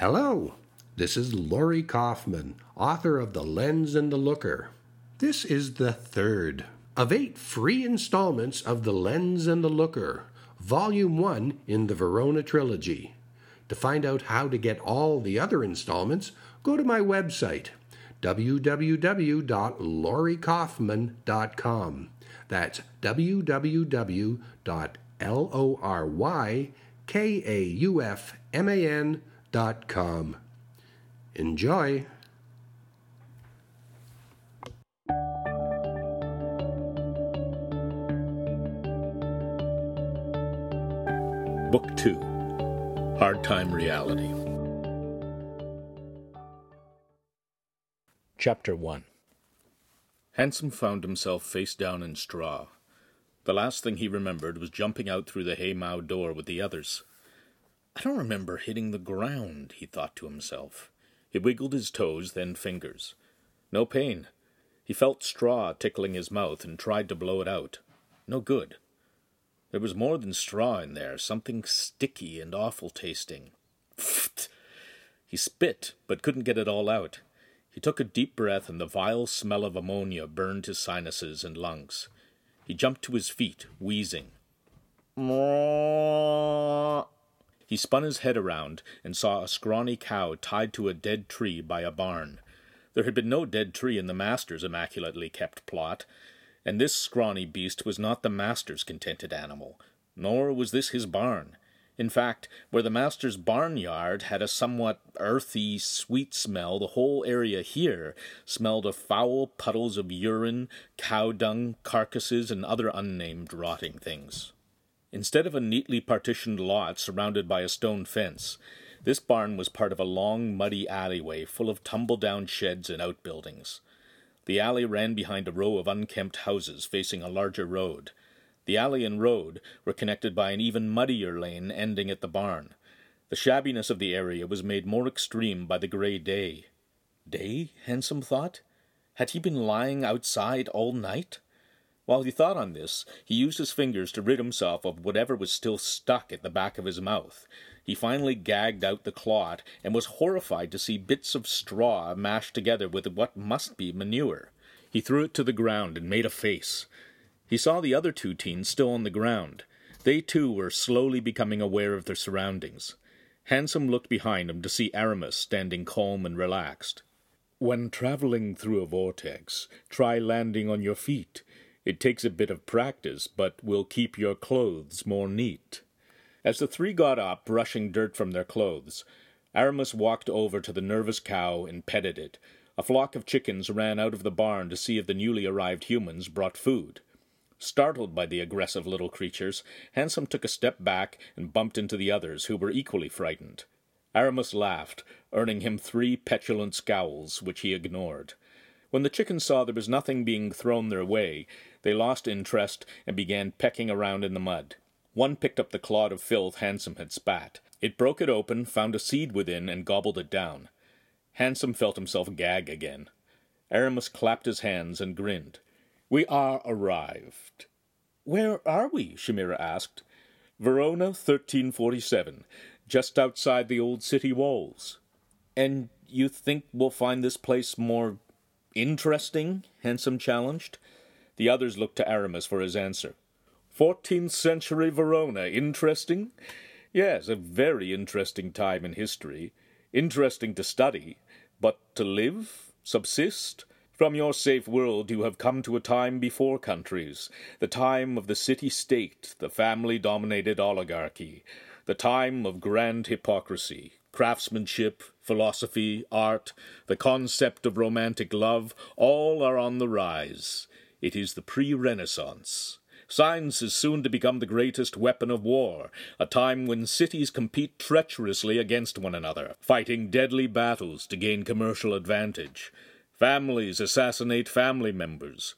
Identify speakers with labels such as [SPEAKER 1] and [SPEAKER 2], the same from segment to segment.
[SPEAKER 1] Hello, this is Lory Kaufman, author of The Lens and the Looker. This is the third of eight free installments of The Lens and the Looker, Volume 1 in the Verona Trilogy. To find out how to get all the other installments, go to my website, www.lorykaufman.com. That's www.lorykaufman.com. Enjoy!
[SPEAKER 2] Book 2 Hard Time Reality. Chapter 1 Hansum found himself face down in straw. The last thing he remembered was jumping out through the haymow door with the others. I don't remember hitting the ground, he thought to himself. He wiggled his toes, then fingers. No pain. He felt straw tickling his mouth and tried to blow it out. No good. There was more than straw in there, something sticky and awful tasting. Pfft! He spit, but couldn't get it all out. He took a deep breath, and the vile smell of ammonia burned his sinuses and lungs. He jumped to his feet, wheezing. He spun his head around and saw a scrawny cow tied to a dead tree by a barn. There had been no dead tree in the master's immaculately kept plot, and this scrawny beast was not the master's contented animal, nor was this his barn. In fact, where the master's barnyard had a somewhat earthy, sweet smell, the whole area here smelled of foul puddles of urine, cow dung, carcasses, and other unnamed rotting things. Instead of a neatly partitioned lot surrounded by a stone fence, this barn was part of a long, muddy alleyway full of tumble down sheds and outbuildings. The alley ran behind a row of unkempt houses facing a larger road. The alley and road were connected by an even muddier lane ending at the barn. The shabbiness of the area was made more extreme by the grey day. Day? Hansum thought. Had he been lying outside all night? While he thought on this, he used his fingers to rid himself of whatever was still stuck at the back of his mouth. He finally gagged out the clot and was horrified to see bits of straw mashed together with what must be manure. He threw it to the ground and made a face. He saw the other two teens still on the ground. They too were slowly becoming aware of their surroundings. Hansum looked behind him to see Aramis standing calm and relaxed. When traveling through a vortex, try landing on your feet. It takes a bit of practice, but will keep your clothes more neat. As the three got up, brushing dirt from their clothes, Aramis walked over to the nervous cow and petted it. A flock of chickens ran out of the barn to see if the newly arrived humans brought food. Startled by the aggressive little creatures, Hansum took a step back and bumped into the others, who were equally frightened. Aramis laughed, earning him three petulant scowls, which he ignored. When the chickens saw there was nothing being thrown their way, they lost interest and began pecking around in the mud. One picked up the clod of filth Hansum had spat. It broke it open, found a seed within, and gobbled it down. Hansum felt himself gag again. Aramis clapped his hands and grinned. We are arrived. Where are we? Shamira asked. Verona, 1347, just outside the old city walls. And you think we'll find this place more interesting? Hansum challenged. The others looked to Aramis for his answer. Fourteenth century Verona. Interesting? Yes, a very interesting time in history. Interesting to study. But to live? Subsist? From your safe world you have come to a time before countries, the time of the city state, the family dominated oligarchy, the time of grand hypocrisy, craftsmanship, philosophy, art, the concept of romantic love, all are on the rise. It is the pre Renaissance. Science is soon to become the greatest weapon of war, a time when cities compete treacherously against one another, fighting deadly battles to gain commercial advantage. Families assassinate family members.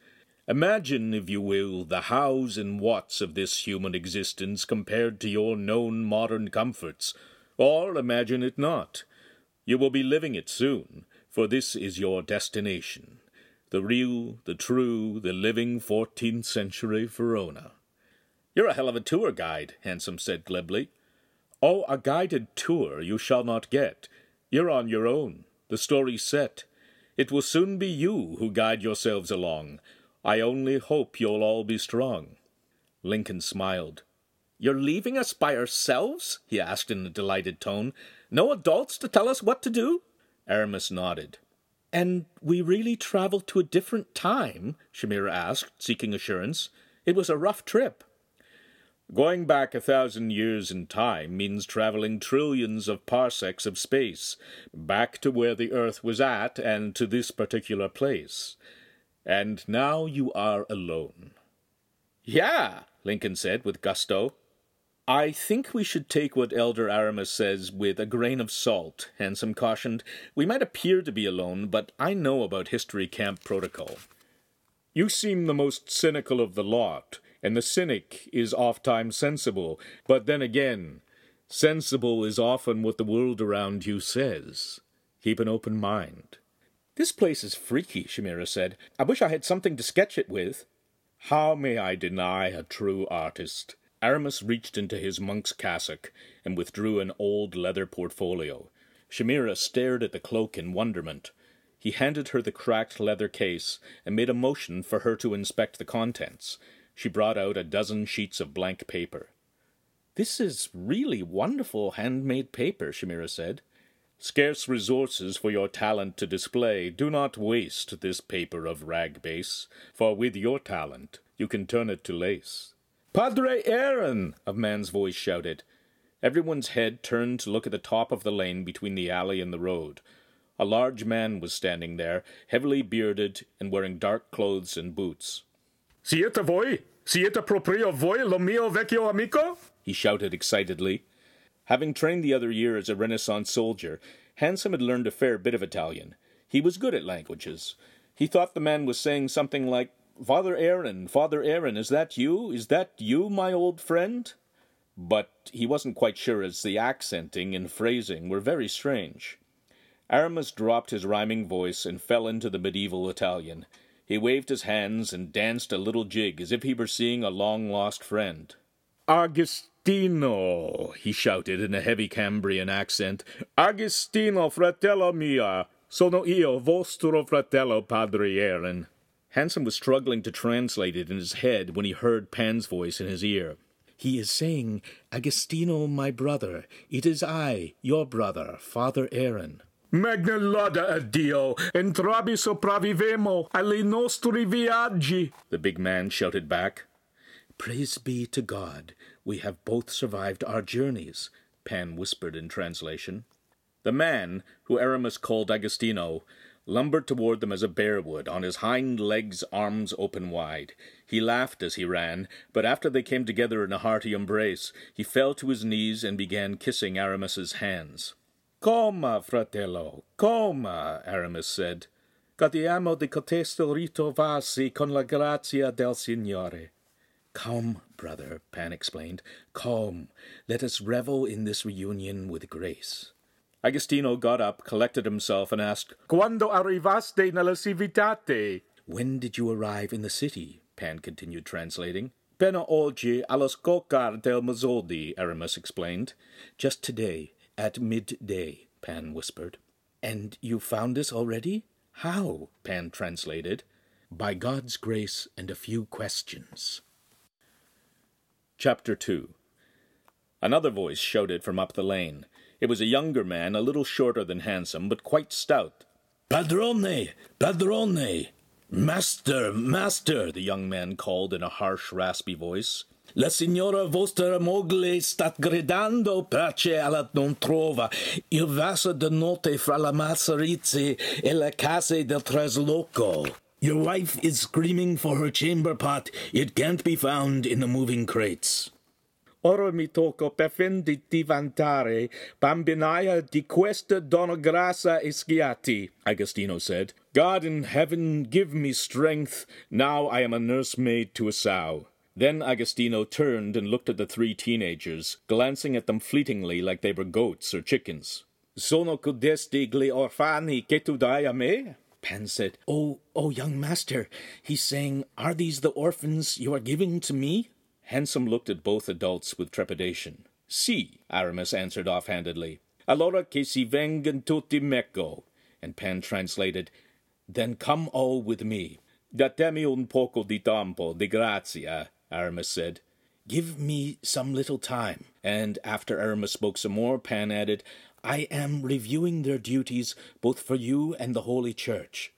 [SPEAKER 2] Imagine, if you will, the hows and whats of this human existence compared to your known modern comforts, or imagine it not. You will be living it soon, for this is your destination the real, the true, the living 14th century Verona. You're a hell of a tour guide, Hansum said glibly. Oh, a guided tour you shall not get. You're on your own. The story's set. It will soon be you who guide yourselves along. I only hope you'll all be strong. Lincoln smiled. You're leaving us by ourselves? he asked in a delighted tone. No adults to tell us what to do? Aramis nodded. And we really traveled to a different time? Shamira asked, seeking assurance. It was a rough trip. Going back a thousand years in time means traveling trillions of parsecs of space, back to where the Earth was at and to this particular place. And now you are alone. Yeah, Lincoln said with gusto. I think we should take what Elder Aramis says with a grain of salt, Hansum cautioned. We might appear to be alone, but I know about history camp protocol. You seem the most cynical of the lot, and the cynic is oft-times sensible, but then again, sensible is often what the world around you says. Keep an open mind. This place is freaky, Shamira said. I wish I had something to sketch it with. How may I deny a true artist? Aramis reached into his monk's cassock and withdrew an old leather portfolio. Shamira stared at the cloak in wonderment. He handed her the cracked leather case and made a motion for her to inspect the contents. She brought out a dozen sheets of blank paper. This is really wonderful handmade paper, Shamira said. Scarce resources for your talent to display, do not waste this paper of rag base, for with your talent you can turn it to lace. Padre Aaron! a man's voice shouted. Everyone's head turned to look at the top of the lane between the alley and the road. A large man was standing there, heavily bearded and wearing dark clothes and boots.
[SPEAKER 3] Siete voi? Siete proprio voi, lo mio vecchio amico?
[SPEAKER 2] he shouted excitedly. Having trained the other year as a Renaissance soldier, Hansum had learned a fair bit of Italian. He was good at languages. He thought the man was saying something like, Father Aaron, Father Aaron, is that you? Is that you, my old friend? But he wasn't quite sure as the accenting and phrasing were very strange. Aramis dropped his rhyming voice and fell into the medieval Italian. He waved his hands and danced a little jig as if he were seeing a long lost friend.
[SPEAKER 3] Agostino, he shouted in a heavy Cambrian accent. Agostino, fratello mio, sono io, vostro fratello, padre Aaron.
[SPEAKER 2] Hansum was struggling to translate it in his head when he heard Pan's voice in his ear. He is saying, Agostino, my brother, it is I, your brother, Father Aaron.
[SPEAKER 3] Magna lauda a Dio, entrabi sopravvivemo alle nostri viaggi,
[SPEAKER 2] the big man shouted back. Praise be to God, we have both survived our journeys, Pan whispered in translation. The man, who Aramis called Agostino, lumbered toward them as a bear would, on his hind legs, arms open wide. He laughed as he ran, but after they came together in a hearty embrace, he fell to his knees and began kissing Aramis's hands. Coma, fratello, coma, Aramis said. Gaudiamo di cotesto rito vasi con la grazia del Signore. Come, brother, Pan explained. Come, let us revel in this reunion with grace. Agostino got up, collected himself, and asked,
[SPEAKER 3] Quando arrivaste nella civitate?
[SPEAKER 2] When did you arrive in the city? Pan continued translating. Pena oggi allo scoccare del mezzodì, Aramis explained. Just today, at midday, Pan whispered. And you found us already? How? Pan translated. By God's grace and a few questions. Chapter 2 Another voice shouted from up the lane. It was a younger man, a little shorter than Hansum, but quite stout. Padrone! Padrone! Master! Master! the young man called in a harsh, raspy voice. La signora vostra moglie sta gridando pace alla non trova. Il vaso de notte fra la Mazzarizzi e la casa del trasloco. Your wife is screaming for her chamber pot. It can't be found in the moving crates. Ora mi tocca di vantare, bambinaia di questa donna grassa e Agostino said. God in heaven give me strength, now I am a nursemaid to a sow. Then Agostino turned and looked at the three teenagers, glancing at them fleetingly like they were goats or chickens. Sono codesti gli orfani che tu dai a me? Pan said, Oh, oh, young master, he's saying, Are these the orphans you are giving to me? Hansum looked at both adults with trepidation. Si, Aramis answered offhandedly. allora che si vengan tutti mecco. And Pan translated, Then come all with me. Datemi un poco di tempo, di grazia, Aramis said. Give me some little time. And after Aramis spoke some more, Pan added, I am reviewing their duties both for you and the Holy Church.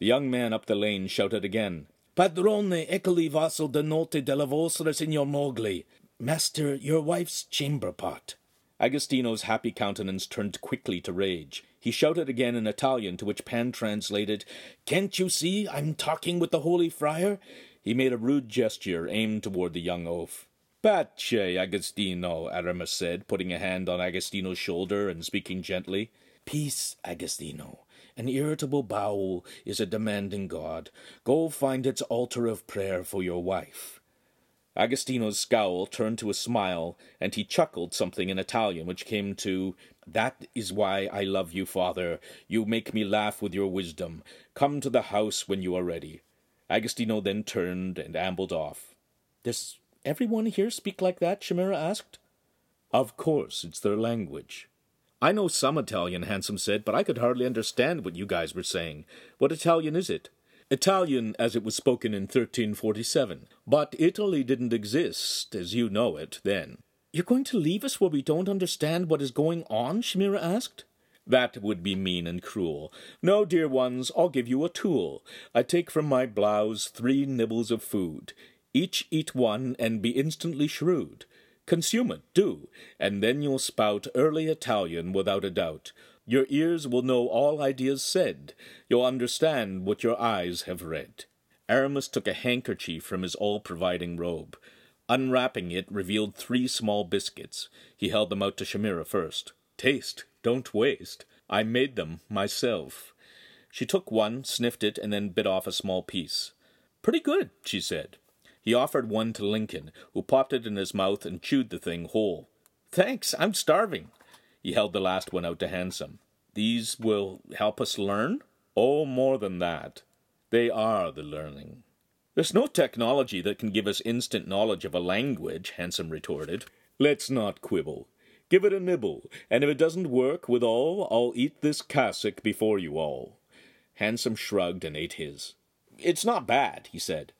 [SPEAKER 2] The young man up the lane shouted again, Padrone, eccoli vassal de notte della vostra signor Mowgli. Master, your wife's chamber pot. Agostino's happy countenance turned quickly to rage. He shouted again in Italian, to which Pan translated, Can't you see I'm talking with the holy friar? He made a rude gesture aimed toward the young oaf. Pace, Agostino, Aramis said, putting a hand on Agostino's shoulder and speaking gently. Peace, Agostino. An irritable bowel is a demanding god. Go find its altar of prayer for your wife. Agostino's scowl turned to a smile, and he chuckled something in Italian, which came to, That is why I love you, father. You make me laugh with your wisdom. Come to the house when you are ready. Agostino then turned and ambled off. Does everyone here speak like that? Shamira asked. Of course, it's their language. I know some Italian, Hansum said, but I could hardly understand what you guys were saying. What Italian is it? Italian as it was spoken in 1347. But Italy didn't exist, as you know it, then. You're going to leave us where we don't understand what is going on? Shamira asked. That would be mean and cruel. No, dear ones, I'll give you a tool. I take from my blouse three nibbles of food. Each eat one and be instantly shrewd. Consume it, do, and then you'll spout early Italian without a doubt. Your ears will know all ideas said. You'll understand what your eyes have read. Aramis took a handkerchief from his all-providing robe. Unwrapping it revealed three small biscuits. He held them out to Shamira first. Taste, don't waste. I made them myself. She took one, sniffed it, and then bit off a small piece. Pretty good, she said. He offered one to Lincoln, who popped it in his mouth and chewed the thing whole. Thanks, I'm starving. He held the last one out to Hansum. These will help us learn? Oh, more than that. They are the learning. There's no technology that can give us instant knowledge of a language, Hansum retorted. Let's not quibble. Give it a nibble, and if it doesn't work with all, I'll eat this cassock before you all. Handsome shrugged and ate his. It's not bad, he said.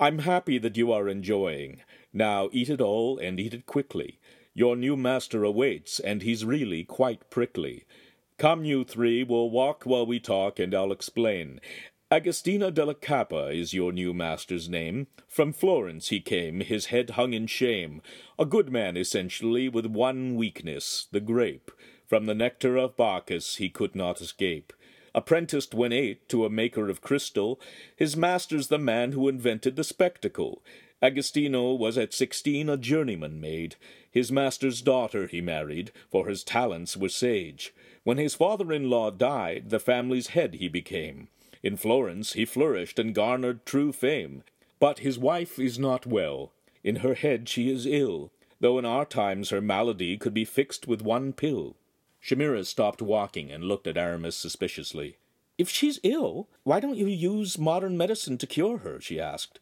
[SPEAKER 2] I'm happy that you are enjoying. Now eat it all, and eat it quickly. Your new master awaits, and he's really quite prickly. Come, you three, we'll walk while we talk, and I'll explain. Agostino della Cappa is your new master's name. From Florence he came, his head hung in shame. A good man, essentially, with one weakness, the grape. From the nectar of Bacchus he could not escape. Apprenticed when eight to a maker of crystal, his master's the man who invented the spectacle. Agostino was at sixteen a journeyman made. His master's daughter he married, for his talents were sage. When his father-in-law died, the family's head he became. In Florence he flourished and garnered true fame. But his wife is not well. In her head she is ill, though in our times her malady could be fixed with one pill. Shamira stopped walking and looked at Aramis suspiciously. If she's ill, why don't you use modern medicine to cure her? she asked.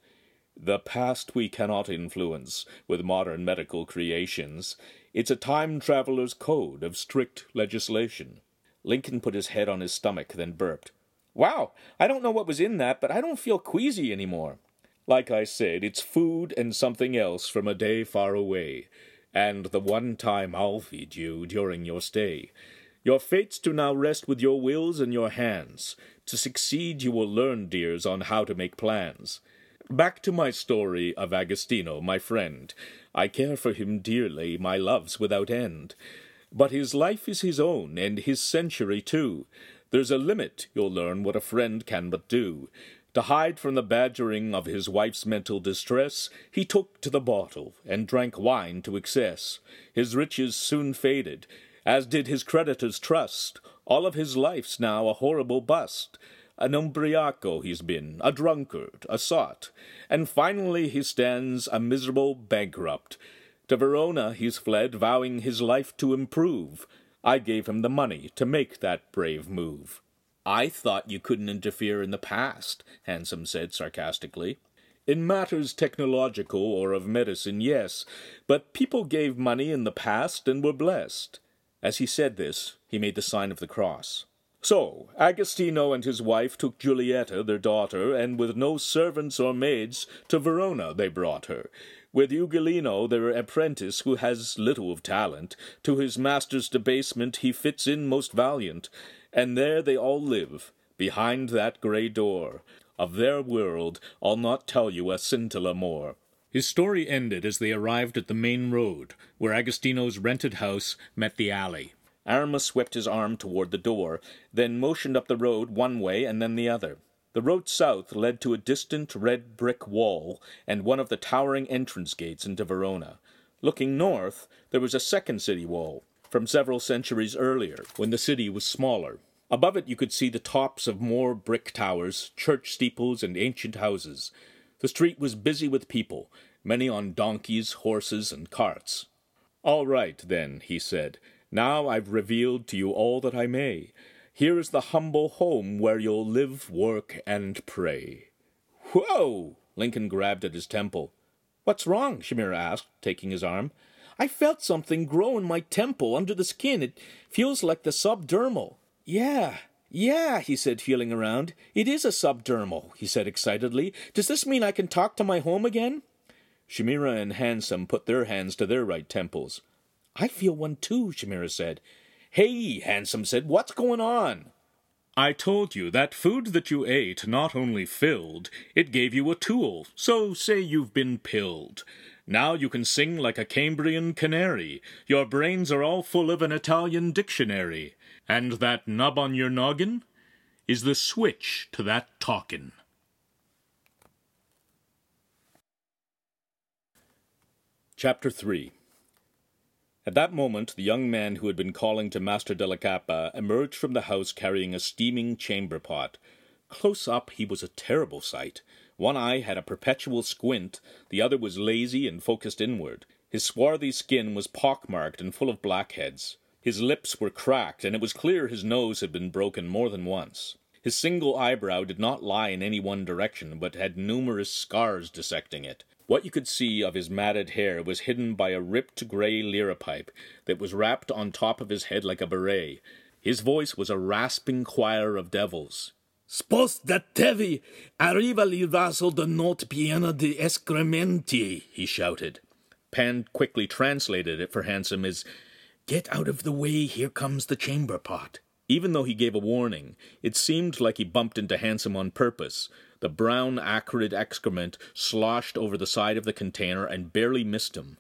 [SPEAKER 2] The past we cannot influence with modern medical creations. It's a time traveler's code of strict legislation. Lincoln put his head on his stomach, then burped. Wow, I don't know what was in that, but I don't feel queasy any more. Like I said, it's food and something else from a day far away, and the one time I'll feed you during your stay. Your fates to now rest with your wills in your hands. To succeed, you will learn, dears, on how to make plans. Back to my story of Agostino, my friend. I care for him dearly, my love's without end. But his life is his own, and his century too. There's a limit, you'll learn, what a friend can but do. To hide from the badgering of his wife's mental distress, he took to the bottle, and drank wine to excess. His riches soon faded, as did his creditors' trust. All of his life's now a horrible bust. An umbriaco he's been, a drunkard, a sot, and finally he stands a miserable bankrupt. To Verona he's fled, vowing his life to improve. I gave him the money to make that brave move. I thought you couldn't interfere in the past, Hansum said sarcastically. In matters technological or of medicine, yes, but people gave money in the past and were blessed. As he said this, he made the sign of the cross. So Agostino and his wife took Giulietta, their daughter, and with no servants or maids, to Verona they brought her. With Ugolino, their apprentice, who has little of talent, to his master's debasement he fits in most valiant, and there they all live, behind that grey door. Of their world I'll not tell you a scintilla more.
[SPEAKER 3] His story ended as they arrived at the main road, where Agostino's rented house met the alley.
[SPEAKER 2] Aramis swept his arm toward the door, then motioned up the road one way and then the other. The road south led to a distant red brick wall and one of the towering entrance gates into Verona. Looking north, there was a second city wall, from several centuries earlier, when the city was smaller. Above it you could see the tops of more brick towers, church steeples, and ancient houses. The street was busy with people, many on donkeys, horses, and carts. All right, then, he said. Now I've revealed to you all that I may. Here is the humble home where you'll live, work, and pray.
[SPEAKER 3] Whoa! Lincoln grabbed at his temple. What's wrong? Shamira asked, taking his arm. I felt something grow in my temple under the skin. It feels like the subdermal. Yeah, yeah, he said, feeling around. It is a subdermal, he said excitedly. Does this mean I can talk to my home again?
[SPEAKER 2] Shamira and Hansum put their hands to their right temples.
[SPEAKER 3] I feel one too, Shamira said. Hey, Hansum said, what's going on?
[SPEAKER 4] I told you that food that you ate not only filled, it gave you a tool, so say you've been pilled. Now you can sing like a Cambrian canary. Your brains are all full of an Italian dictionary. And that nub on your noggin is the switch to that talkin'.
[SPEAKER 2] Chapter 3 At that moment, the young man who had been calling to Master della Cappa emerged from the house carrying a steaming chamber pot. Close up, he was a terrible sight. One eye had a perpetual squint, the other was lazy and focused inward. His swarthy skin was pockmarked and full of blackheads. His lips were cracked, and it was clear his nose had been broken more than once. His single eyebrow did not lie in any one direction, but had numerous scars dissecting it. What you could see of his matted hair was hidden by a ripped grey liripipe that was wrapped on top of his head like a beret. His voice was a rasping choir of devils.
[SPEAKER 3] Spostatevi, arriva il vaso de note piena di escrementi, he shouted.
[SPEAKER 2] Pan quickly translated it for Hansum as
[SPEAKER 3] Get out of the way, here comes the chamber pot.
[SPEAKER 2] Even though he gave a warning, it seemed like he bumped into Hansum on purpose. The brown, acrid excrement sloshed over the side of the container and barely missed him.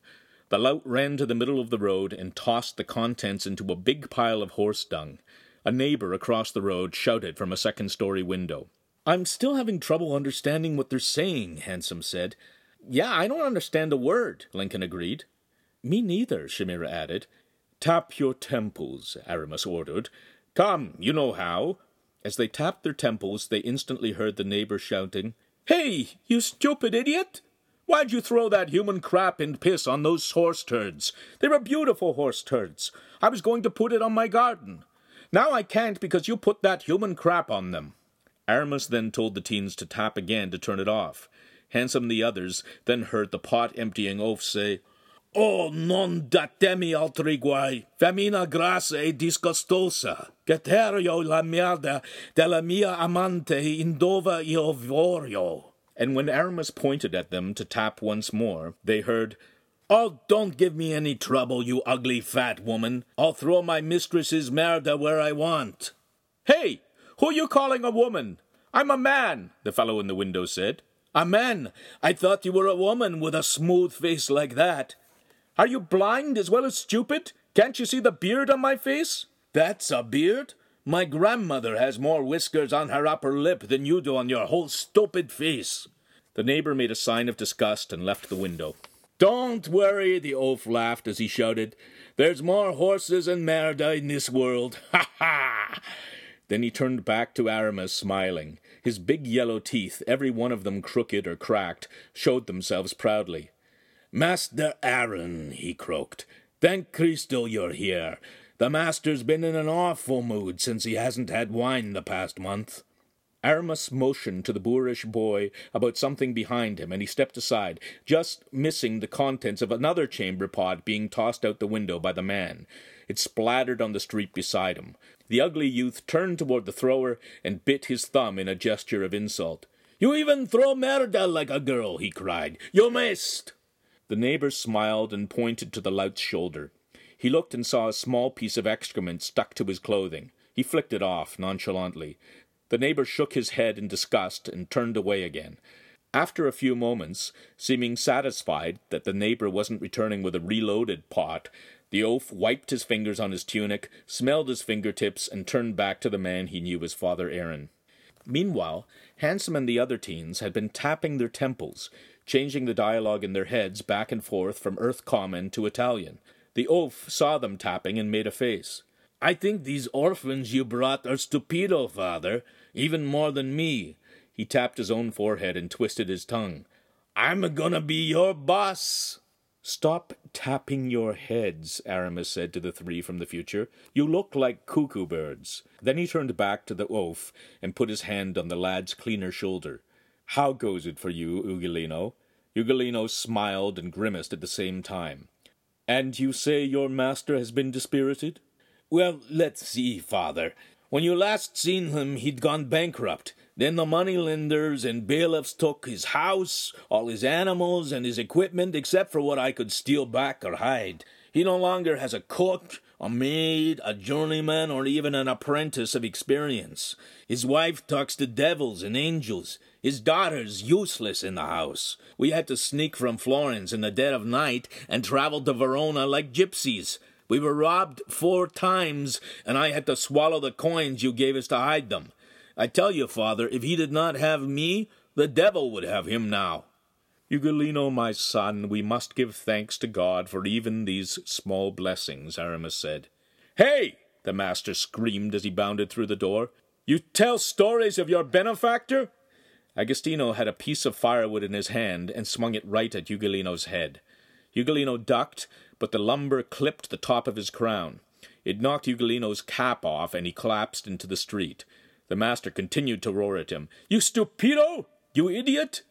[SPEAKER 2] The lout ran to the middle of the road and tossed the contents into a big pile of horse dung. A neighbor across the road shouted from a second story window.
[SPEAKER 3] I'm still having trouble understanding what they're saying, Hansum said. Yeah, I don't understand a word, Lincoln agreed.
[SPEAKER 2] Me neither, Shamira added. Tap your temples, Aramis ordered. Come, you know how. As they tapped their temples, they instantly heard the neighbor shouting,
[SPEAKER 3] Hey, you stupid idiot! Why'd you throw that human crap and piss on those horse turds? They were beautiful horse turds. I was going to put it on my garden. Now I can't because you put that human crap on them.
[SPEAKER 2] Aramis then told the teens to tap again to turn it off. Hansum and the others then heard the pot emptying oaf say,
[SPEAKER 3] Oh, non datemi altri guai, femina grassa e disgustosa, Geterio la merda della mia amante in dove io voglio.
[SPEAKER 2] And when Aramis pointed at them to tap once more, they heard,
[SPEAKER 3] Oh, don't give me any trouble, you ugly fat woman. I'll throw my mistress's merda where I want.
[SPEAKER 2] Hey, who you calling a woman? I'm a man, the fellow in the window said.
[SPEAKER 3] A man? I thought you were a woman with a smooth face like that.
[SPEAKER 2] Are you blind as well as stupid? Can't you see the beard on my face?
[SPEAKER 3] That's a beard? My grandmother has more whiskers on her upper lip than you do on your whole stupid face.
[SPEAKER 2] The neighbor made a sign of disgust and left the window.
[SPEAKER 3] Don't worry, the oaf laughed as he shouted. There's more horses and merda in this world. Ha ha!
[SPEAKER 2] Then he turned back to Aramis, smiling. His big yellow teeth, every one of them crooked or cracked, showed themselves proudly.
[SPEAKER 3] Master Aaron, he croaked, thank Cristo you're here. The master's been in an awful mood since he hasn't had wine the past month.
[SPEAKER 2] Aramis motioned to the boorish boy about something behind him, and he stepped aside, just missing the contents of another chamber pot being tossed out the window by the man. It splattered on the street beside him. The ugly youth turned toward the thrower and bit his thumb in a gesture of insult. You even throw merda like a girl, he cried. You missed. The neighbor smiled and pointed to the lout's shoulder. He looked and saw a small piece of excrement stuck to his clothing. He flicked it off nonchalantly. The neighbor shook his head in disgust and turned away again. After a few moments, seeming satisfied that the neighbor wasn't returning with a reloaded pot, the oaf wiped his fingers on his tunic, smelled his fingertips, and turned back to the man he knew as Father Aaron. Meanwhile, Hansum and the other teens had been tapping their temples, changing the dialogue in their heads back and forth from Earth Common to Italian. The oaf saw them tapping and made a face. I think these orphans you brought are stupido, father, even more than me. He tapped his own forehead and twisted his tongue. I'm a gonna be your boss. Stop tapping your heads, Aramis said to the three from the future. You look like cuckoo birds. Then he turned back to the oaf and put his hand on the lad's cleaner shoulder. How goes it for you, Ugolino? Ugolino smiled and grimaced at the same time. And you say your master has been dispirited? Well, let's see, father. When you last seen him, he'd gone bankrupt. Then the moneylenders and bailiffs took his house, all his animals, and his equipment, except for what I could steal back or hide. He no longer has a cook, a maid, a journeyman, or even an apprentice of experience. His wife talks to devils and angels. His daughter's useless in the house. We had to sneak from Florence in the dead of night and travel to Verona like gypsies. We were robbed four times, and I had to swallow the coins you gave us to hide them. I tell you, father, if he did not have me, the devil would have him now. Ugolino, my son, we must give thanks to God for even these small blessings, Aramis said. Hey! the master screamed as he bounded through the door. You tell stories of your benefactor? Agostino had a piece of firewood in his hand and swung it right at Ugolino's head. Ugolino ducked, but the lumber clipped the top of his crown. It knocked Ugolino's cap off, and he collapsed into the street. The master continued to roar at him. You stupido! You idiot!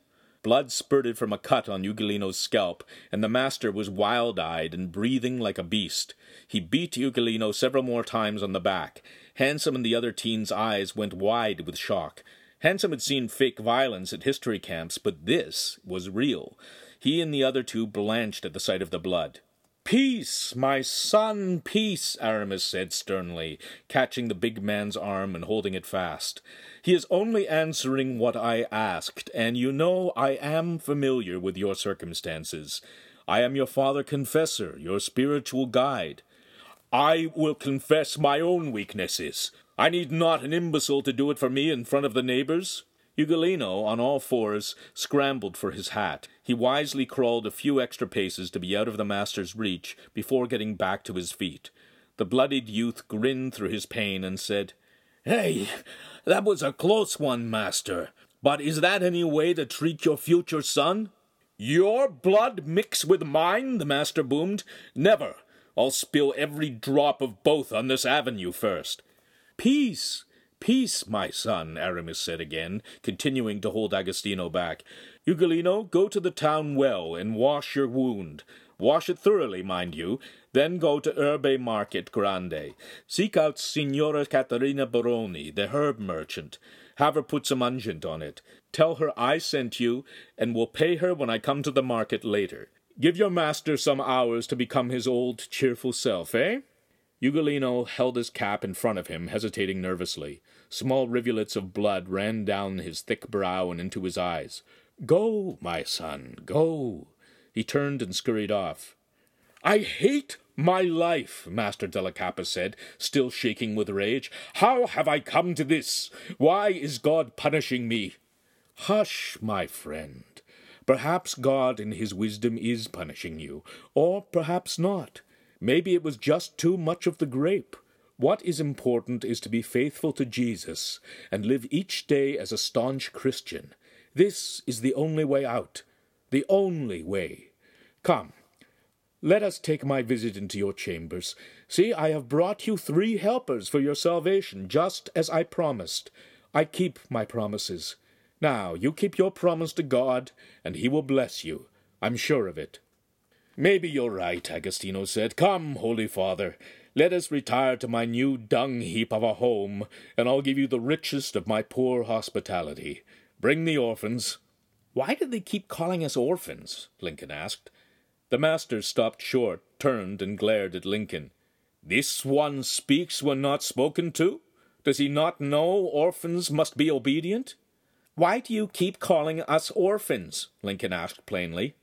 [SPEAKER 2] Blood spurted from a cut on Ugolino's scalp, and the master was wild-eyed and breathing like a beast. He beat Ugolino several more times on the back. Hansum and the other teen's eyes went wide with shock. Hansum had seen fake violence at history camps, but this was real. He and the other two blanched at the sight of the blood. Peace, my son, peace, Aramis said sternly, catching the big man's arm and holding it fast. He is only answering what I asked, and you know I am familiar with your circumstances. I am your father confessor, your spiritual guide. I will confess my own weaknesses. I need not an imbecile to do it for me in front of the neighbors. Ugolino, on all fours, scrambled for his hat. He wisely crawled a few extra paces to be out of the master's reach before getting back to his feet. The bloodied youth grinned through his pain and said, Hey, that was a close one, master. But is that any way to treat your future son? Your blood mix with mine? the master boomed. Never. I'll spill every drop of both on this avenue first. Peace, Peace, my son, Aramis said again, continuing to hold Agostino back. Ugolino, go to the town well and wash your wound. Wash it thoroughly, mind you. Then go to Erbe Market Grande. Seek out Signora Caterina Baroni, the herb merchant. Have her put some unguent on it. Tell her I sent you, and will pay her when I come to the market later. Give your master some hours to become his old cheerful self, eh? Ugolino held his cap in front of him, hesitating nervously. Small rivulets of blood ran down his thick brow and into his eyes. Go, my son, go. He turned and scurried off. I hate my life, Master della Cappa said, still shaking with rage. How have I come to this? Why is God punishing me? Hush, my friend. Perhaps God in his wisdom is punishing you, or perhaps not. Maybe it was just too much of the grape. What is important is to be faithful to Jesus and live each day as a staunch Christian. This is the only way out. The only way. Come, let us take my visit into your chambers. See, I have brought you three helpers for your salvation, just as I promised. I keep my promises. Now, you keep your promise to God, and He will bless you. I'm sure of it. Maybe you're right, Agostino said. Come, Holy Father, Let us retire to my new dung heap of a home, and I'll give you the richest of my poor hospitality. Bring the orphans. Why did they keep calling us orphans? Lincoln asked. The master stopped short, turned, and glared at Lincoln. This one speaks when not spoken to? Does he not know orphans must be obedient? Why do you keep calling us orphans? Lincoln asked plainly.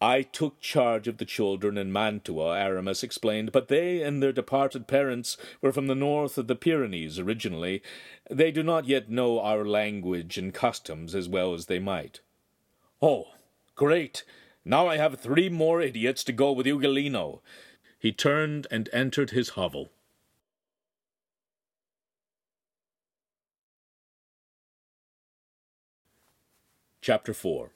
[SPEAKER 2] I took charge of the children in Mantua, Aramis explained, but they and their departed parents were from the north of the Pyrenees originally. They do not yet know our language and customs as well as they might. Oh, great! Now I have three more idiots to go with Ugolino. He turned and entered his hovel. Chapter 4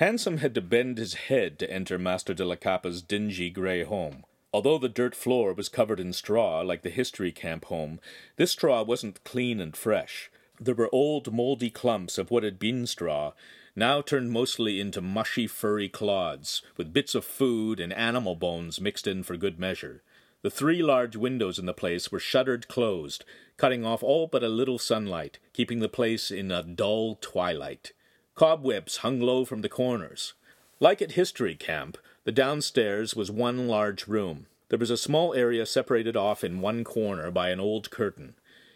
[SPEAKER 2] Hansum had to bend his head to enter Master della Cappa's dingy grey home. Although the dirt floor was covered in straw, like the history camp home, this straw wasn't clean and fresh. There were old mouldy clumps of what had been straw, now turned mostly into mushy furry clods, with bits of food and animal bones mixed in for good measure. The three large windows in the place were shuttered closed, cutting off all but a little sunlight, keeping the place in a dull twilight. Cobwebs hung low from the corners. Like at History Camp, the downstairs was one large room. There was a small area separated off in one corner by an old curtain.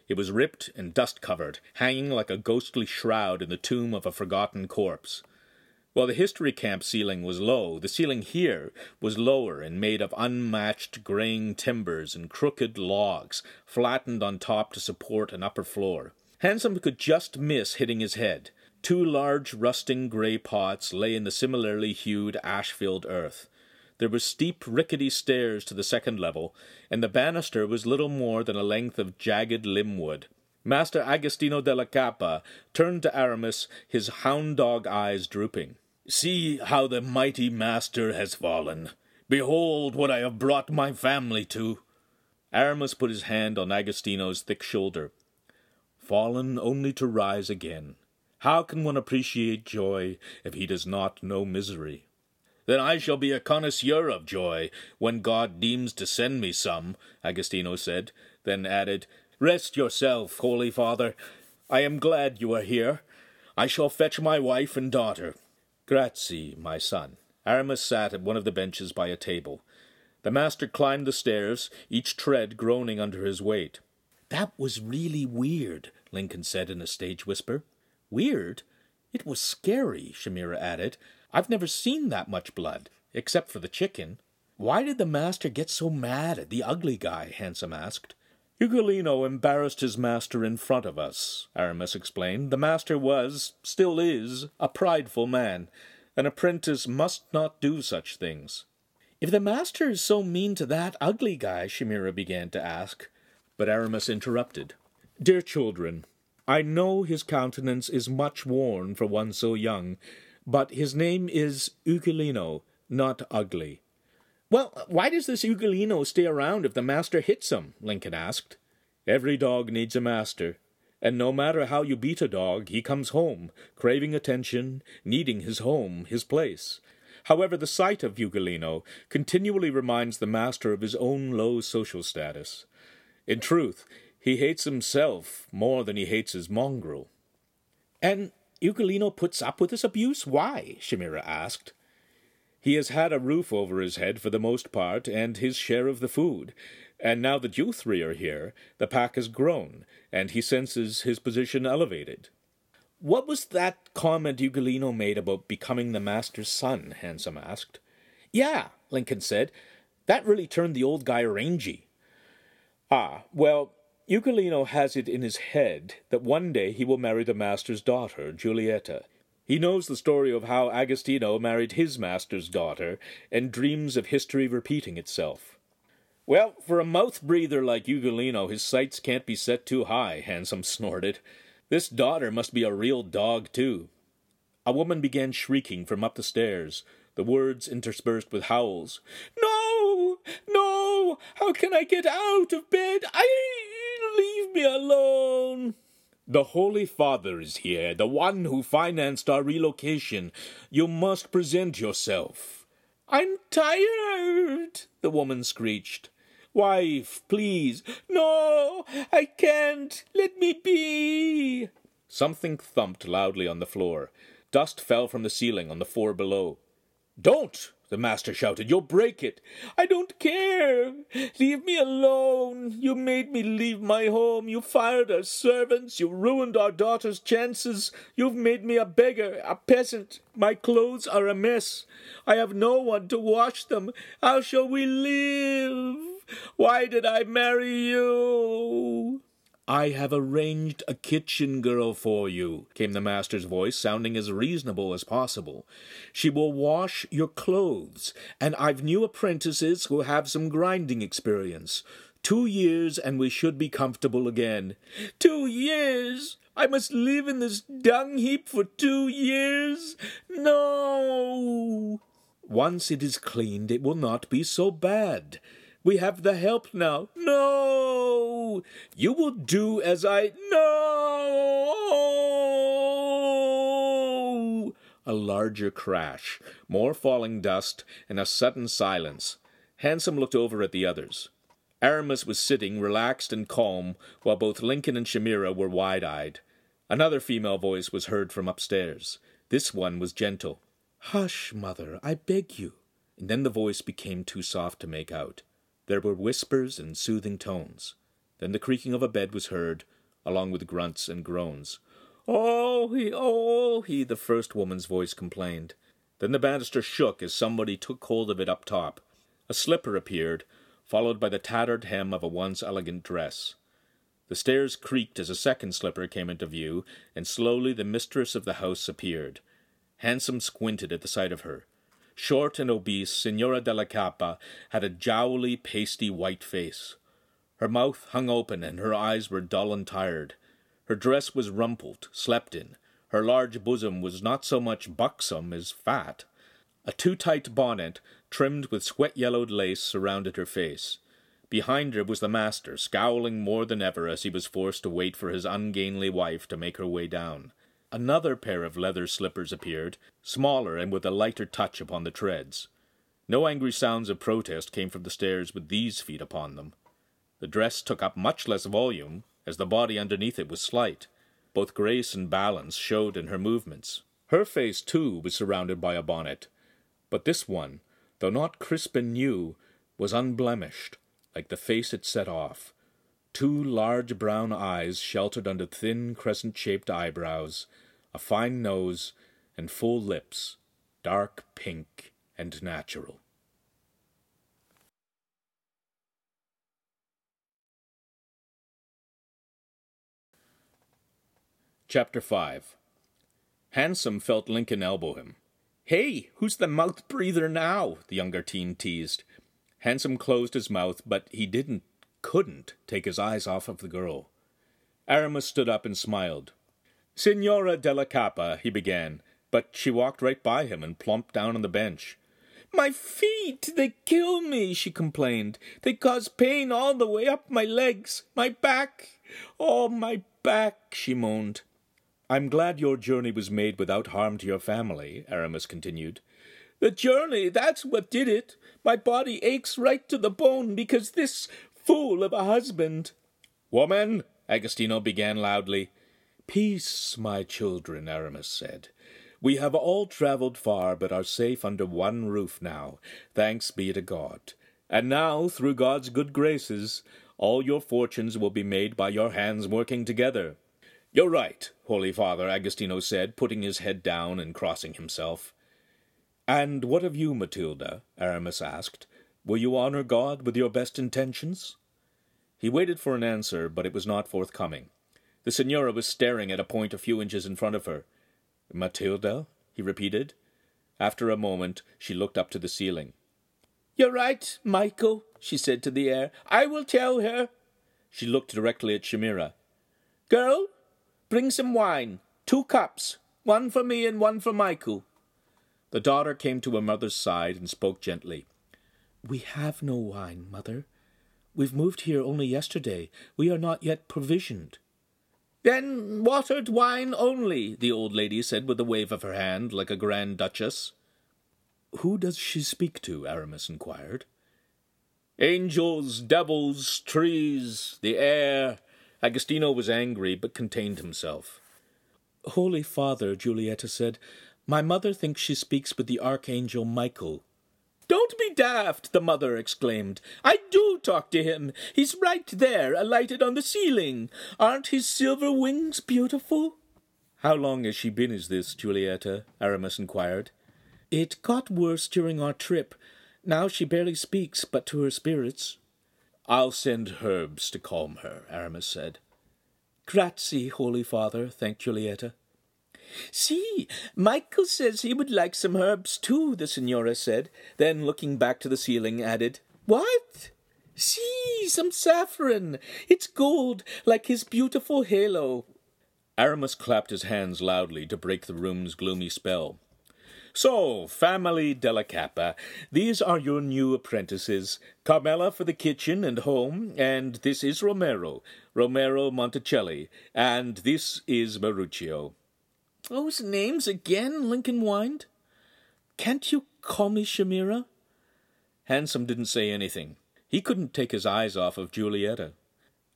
[SPEAKER 2] It was ripped and dust covered, hanging like a ghostly shroud in the tomb of a forgotten corpse. While the history camp ceiling was low, the ceiling here was lower and made of unmatched graying timbers and crooked logs, flattened on top to support an upper floor. Hansum could just miss hitting his head. Two large rusting grey pots lay in the similarly hued ash-filled earth. There were steep, rickety stairs to the second level, and the banister was little more than a length of jagged limb-wood. Master Agostino della Cappa turned to Aramis, his hound-dog eyes drooping. See how the mighty master has fallen. Behold what I have brought my family to. Aramis put his hand on Agostino's thick shoulder. Fallen only to rise again. How can one appreciate joy if he does not know misery? Then I shall be a connoisseur of joy when God deems to send me some, Agostino said, then added, Rest yourself, holy father. I am glad you are here. I shall fetch my wife and daughter. Grazie, my son. Aramis sat at one of the benches by a table. The master climbed the stairs, each tread groaning under his weight. That was really weird, Lincoln said in a stage whisper. Weird? It was scary, Shamira added. I've never seen that much blood, except for the chicken. Why did the master get so mad at the ugly guy? Hansum asked. Ugolino embarrassed his master in front of us, Aramis explained. The master was, still is, a prideful man. An apprentice must not do such things. If the master is so mean to that ugly guy, Shamira began to ask. But Aramis interrupted. Dear children, I know his countenance is much worn for one so young, but his name is Ugolino, not ugly. Well, why does this Ugolino stay around if the master hits him? Lincoln asked. Every dog needs a master, and no matter how you beat a dog, he comes home, craving attention, needing his home, his place. However, the sight of Ugolino continually reminds the master of his own low social status. In truth, he hates himself more than he hates his mongrel. And Ugolino puts up with this abuse? Why? Shamira asked. He has had a roof over his head for the most part, and his share of the food. And now that you three are here, the pack has grown, and he senses his position elevated. What was that comment Ugolino made about becoming the master's son? Hansum asked. Yeah, Lincoln said. That really turned the old guy rangy. Ah, well, Ugolino has it in his head that one day he will marry the master's daughter, Giulietta. He knows the story of how Agostino married his master's daughter, and dreams of history repeating itself. Well, for a mouth breather like Ugolino, his sights can't be set too high, Hansum snorted. This daughter must be a real dog, too. A woman began shrieking from up the stairs, the words interspersed with howls. No! No! How can I get out of bed? I Leave me alone. The Holy Father is here, the one who financed our relocation. You must present yourself. I'm tired, the woman screeched.
[SPEAKER 3] Wife, please. No, I can't. Let me be.
[SPEAKER 2] Something thumped loudly on the floor. Dust fell from the ceiling on the floor below. Don't! The master shouted. You'll break it.
[SPEAKER 3] I don't care. Leave me alone. You made me leave my home. You fired our servants. You ruined our daughter's chances. You've made me a beggar, a peasant. My clothes are a mess. I have no one to wash them. How shall we live? Why did I marry you?
[SPEAKER 2] I have arranged a kitchen girl for you, came the master's voice, sounding as reasonable as possible. She will wash your clothes, and I've new apprentices who have some grinding experience. Two years, and we should be comfortable again.
[SPEAKER 3] Two years? I must live in this dung heap for two years? No!
[SPEAKER 2] Once it is cleaned, it will not be so bad. We have the help now.
[SPEAKER 3] No!
[SPEAKER 2] You will do as I.
[SPEAKER 3] No!
[SPEAKER 2] A larger crash, more falling dust, and a sudden silence. Hansum looked over at the others. Aramis was sitting relaxed and calm, while both Lincoln and Shamira were wide eyed. Another female voice was heard from upstairs. This one was gentle. Hush, mother, I beg you. And then the voice became too soft to make out. There were whispers and soothing tones. Then the creaking of a bed was heard, along with grunts and groans.
[SPEAKER 3] Oh, he, oh,
[SPEAKER 2] he, the first woman's voice complained. Then the banister shook as somebody took hold of it up top. A slipper appeared, followed by the tattered hem of a once elegant dress. The stairs creaked as a second slipper came into view, and slowly the mistress of the house appeared. Hansum squinted at the sight of her. Short and obese, Signora della Cappa had a jowly, pasty white face. Her mouth hung open, and her eyes were dull and tired. Her dress was rumpled, slept in. Her large bosom was not so much buxom as fat. A too tight bonnet, trimmed with sweat yellowed lace, surrounded her face. Behind her was the master, scowling more than ever as he was forced to wait for his ungainly wife to make her way down. Another pair of leather slippers appeared, smaller and with a lighter touch upon the treads. No angry sounds of protest came from the stairs with these feet upon them. The dress took up much less volume, as the body underneath it was slight. Both grace and balance showed in her movements. Her face, too, was surrounded by a bonnet, but this one, though not crisp and new, was unblemished, like the face it set off. Two large brown eyes sheltered under thin crescent-shaped eyebrows, a fine nose, and full lips, dark pink and natural. Chapter 5 Hansum felt Lincoln elbow him.
[SPEAKER 3] Hey, who's the mouth breather now?
[SPEAKER 2] the younger teen teased. Hansum closed his mouth, but he didn't, couldn't, take his eyes off of the girl. Aramis stood up and smiled. Signora della Cappa, he began, but she walked right by him and plumped down on the bench.
[SPEAKER 3] My feet, they kill me, she complained. They cause pain all the way up my legs, my back. Oh, my back, she moaned.
[SPEAKER 2] I'm glad your journey was made without harm to your family, Aramis continued.
[SPEAKER 3] The journey, that's what did it. My body aches right to the bone because this fool of a husband.
[SPEAKER 2] Woman, Agostino began loudly. Peace, my children, Aramis said. We have all travelled far, but are safe under one roof now, thanks be to God. And now, through God's good graces, all your fortunes will be made by your hands working together. You're right, Holy Father, Agostino said, putting his head down and crossing himself. And what of you, Matilda? Aramis asked. Will you honor God with your best intentions? He waited for an answer, but it was not forthcoming. The Signora was staring at a point a few inches in front of her. Matilda? he repeated. After a moment, she looked up to the ceiling.
[SPEAKER 3] You're right, Michael, she said to the air. I will tell her.
[SPEAKER 2] She looked directly at Shamira.
[SPEAKER 3] Girl, bring some wine. Two cups. One for me and one for Michael.
[SPEAKER 2] The daughter came to her mother's side and spoke gently.
[SPEAKER 5] We have no wine, mother. We've moved here only yesterday. We are not yet provisioned.
[SPEAKER 3] Then watered wine only, the old lady said with a wave of her hand, like a grand duchess.
[SPEAKER 2] Who does she speak to? Aramis inquired.
[SPEAKER 3] Angels, devils, trees, the air. Agostino was angry, but contained himself.
[SPEAKER 5] Holy Father, Giulietta said, my mother thinks she speaks with the Archangel Michael.
[SPEAKER 3] Don't be daft, the mother exclaimed. I do talk to him. He's right there, alighted on the ceiling. Aren't his silver wings beautiful?
[SPEAKER 2] How long has she been as this, Giulietta? Aramis inquired.
[SPEAKER 5] It got worse during our trip. Now she barely speaks but to her spirits.
[SPEAKER 2] I'll send herbs to calm her, Aramis said.
[SPEAKER 5] Grazie, Holy Father, thanked Giulietta.
[SPEAKER 3] See, Michael says he would like some herbs too, the Signora said, then looking back to the ceiling added, What? See, some saffron. It's gold, like his beautiful halo.
[SPEAKER 2] Aramis clapped his hands loudly to break the room's gloomy spell. So, family della Cappa, these are your new apprentices. Carmela for the kitchen and home, and this is Romero, Romero Monticelli, and this is Maruccio.
[SPEAKER 5] Those names again, Lincoln whined. Can't you call me Shamira?
[SPEAKER 2] Hansum didn't say anything. He couldn't take his eyes off of Giulietta.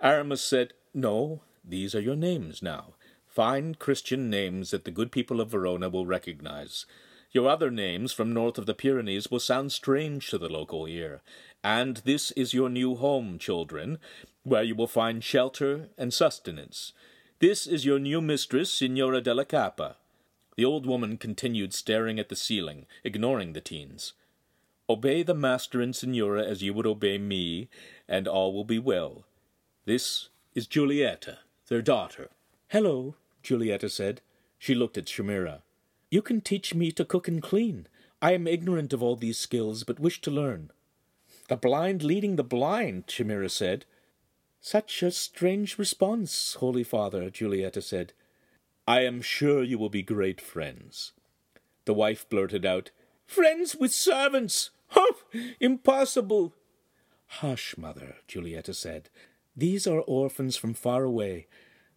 [SPEAKER 2] Aramis said, No, these are your names now. Fine Christian names that the good people of Verona will recognize. Your other names from north of the Pyrenees will sound strange to the local ear. And this is your new home, children, where you will find shelter and sustenance. This is your new mistress, Signora della Cappa. The old woman continued staring at the ceiling, ignoring the teens. Obey the master and Signora as you would obey me, and all will be well. This is Giulietta, their daughter.
[SPEAKER 5] Hello, Giulietta said. She looked at Shamira. You can teach me to cook and clean. I am ignorant of all these skills, but wish to learn.
[SPEAKER 3] The blind leading the blind, Shamira said.
[SPEAKER 5] Such a strange response, Holy Father, Giulietta said.
[SPEAKER 2] I am sure you will be great friends. The wife blurted out,
[SPEAKER 3] Friends with servants! Humph! Impossible!
[SPEAKER 5] Hush, mother, Giulietta said. These are orphans from far away.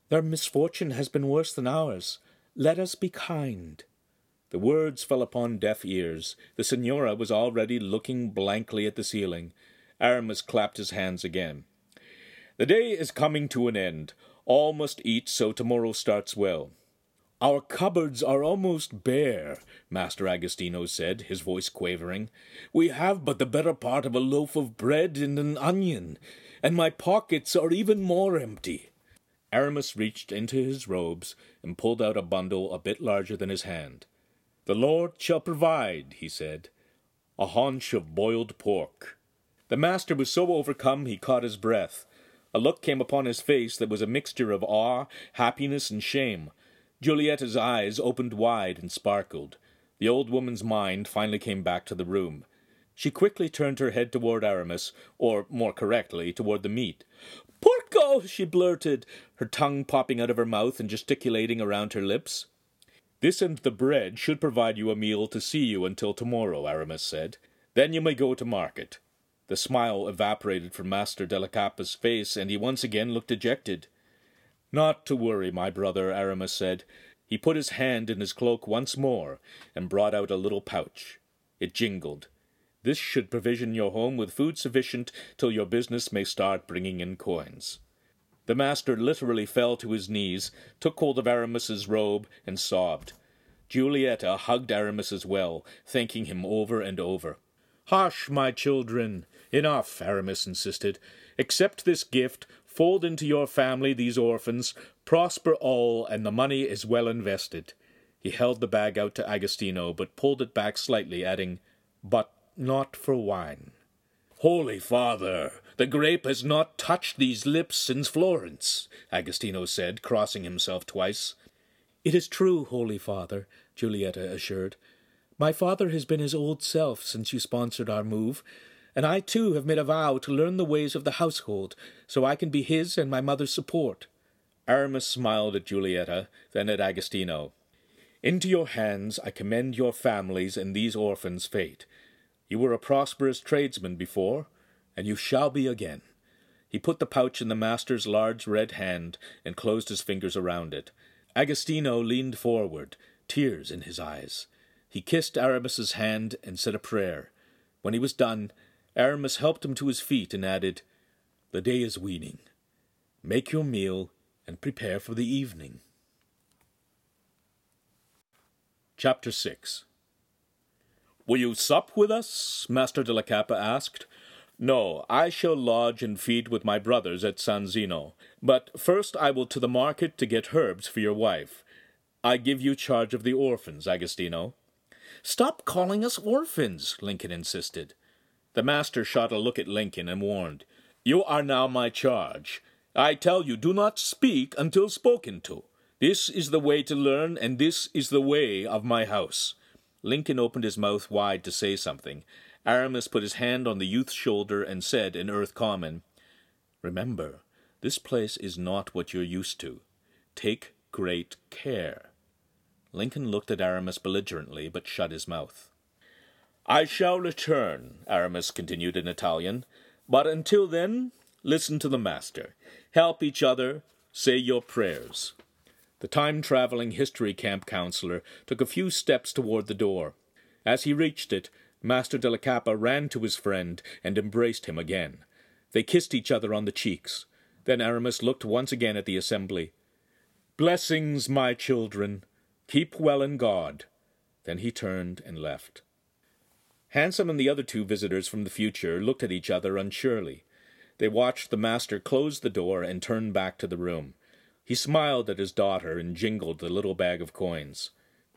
[SPEAKER 5] Their misfortune has been worse than ours. Let us be kind.
[SPEAKER 2] The words fell upon deaf ears. The Signora was already looking blankly at the ceiling. Aramis clapped his hands again. The day is coming to an end. All must eat, so tomorrow starts well. Our cupboards are almost bare, Master Agostino said, his voice quavering. We have but the better part of a loaf of bread and an onion, and my pockets are even more empty. Aramis reached into his robes and pulled out a bundle a bit larger than his hand. The Lord shall provide, he said. A haunch of boiled pork. The master was so overcome he caught his breath. A look came upon his face that was a mixture of awe, happiness, and shame. Giulietta's eyes opened wide and sparkled. The old woman's mind finally came back to the room. She quickly turned her head toward Aramis, or more correctly, toward the meat.
[SPEAKER 3] Porco! she blurted, her tongue popping out of her mouth and gesticulating around her lips.
[SPEAKER 2] This and the bread should provide you a meal to see you until tomorrow, Aramis said. Then you may go to market. The smile evaporated from Master della Cappa's face, and he once again looked dejected. Not to worry, my brother, Aramis said. He put his hand in his cloak once more, and brought out a little pouch. It jingled. This should provision your home with food sufficient till your business may start bringing in coins. The master literally fell to his knees, took hold of Aramis's robe, and sobbed. Giulietta hugged Aramis as well, thanking him over and over. Hush, my children! Enough, Aramis insisted. Accept this gift, fold into your family these orphans, prosper all, and the money is well invested. He held the bag out to Agostino, but pulled it back slightly, adding, But not for wine.
[SPEAKER 3] Holy Father, the grape has not touched these lips since Florence, Agostino said, crossing himself twice.
[SPEAKER 5] It is true, Holy Father, Giulietta assured. My father has been his old self since you sponsored our move, and I too have made a vow to learn the ways of the household, so I can be his and my mother's support.
[SPEAKER 2] Aramis smiled at Giulietta, then at Agostino. Into your hands I commend your families and these orphans' fate. You were a prosperous tradesman before, and you shall be again. He put the pouch in the master's large red hand and closed his fingers around it. Agostino leaned forward, tears in his eyes. He kissed Aramis's hand and said a prayer. When he was done,
[SPEAKER 5] Aramis helped him to his feet and added, The day is weaning. Make your meal and prepare for the evening.
[SPEAKER 2] Chapter 6 Will you sup with us? Master della Cappa asked. No, I shall lodge and feed with my brothers at San Zeno. But first I will to the market to get herbs for your wife. I give you charge of the orphans, Agostino.
[SPEAKER 5] Stop calling us orphans, Lincoln insisted.
[SPEAKER 2] The master shot a look at Lincoln and warned, You are now my charge. I tell you, do not speak until spoken to. This is the way to learn, and this is the way of my house. Lincoln opened his mouth wide to say something, Aramis put his hand on the youth's shoulder and said in Earth Common, Remember, this place is not what you're used to. Take great care. Lincoln looked at Aramis belligerently, but shut his mouth. I shall return, Aramis continued in Italian, but until then, listen to the master. Help each other, say your prayers. The time traveling history camp counselor took a few steps toward the door. As he reached it, Master della Cappa ran to his friend and embraced him again. They kissed each other on the cheeks. Then Aramis looked once again at the assembly. Blessings, my children. Keep well in God. Then he turned and left. Hansum and the other two visitors from the future looked at each other unsurely. They watched the master close the door and turn back to the room. He smiled at his daughter and jingled the little bag of coins.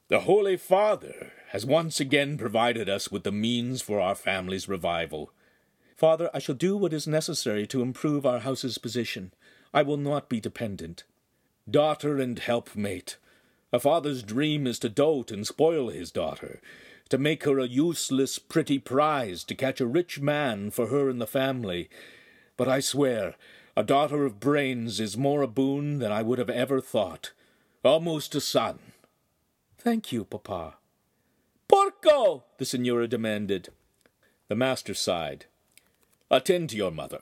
[SPEAKER 2] The Holy Father has once again provided us with the means for our family's revival.
[SPEAKER 5] Father, I shall do what is necessary to improve our house's position. I will not be dependent.
[SPEAKER 2] Daughter and helpmate, a father's dream is to dote and spoil his daughter, to make her a useless, pretty prize, to catch a rich man for her and the family. But I swear, a daughter of brains is more a boon than I would have ever thought. Almost a son.
[SPEAKER 5] Thank you, papa.
[SPEAKER 2] Porco! the signora demanded. The master sighed. Attend to your mother.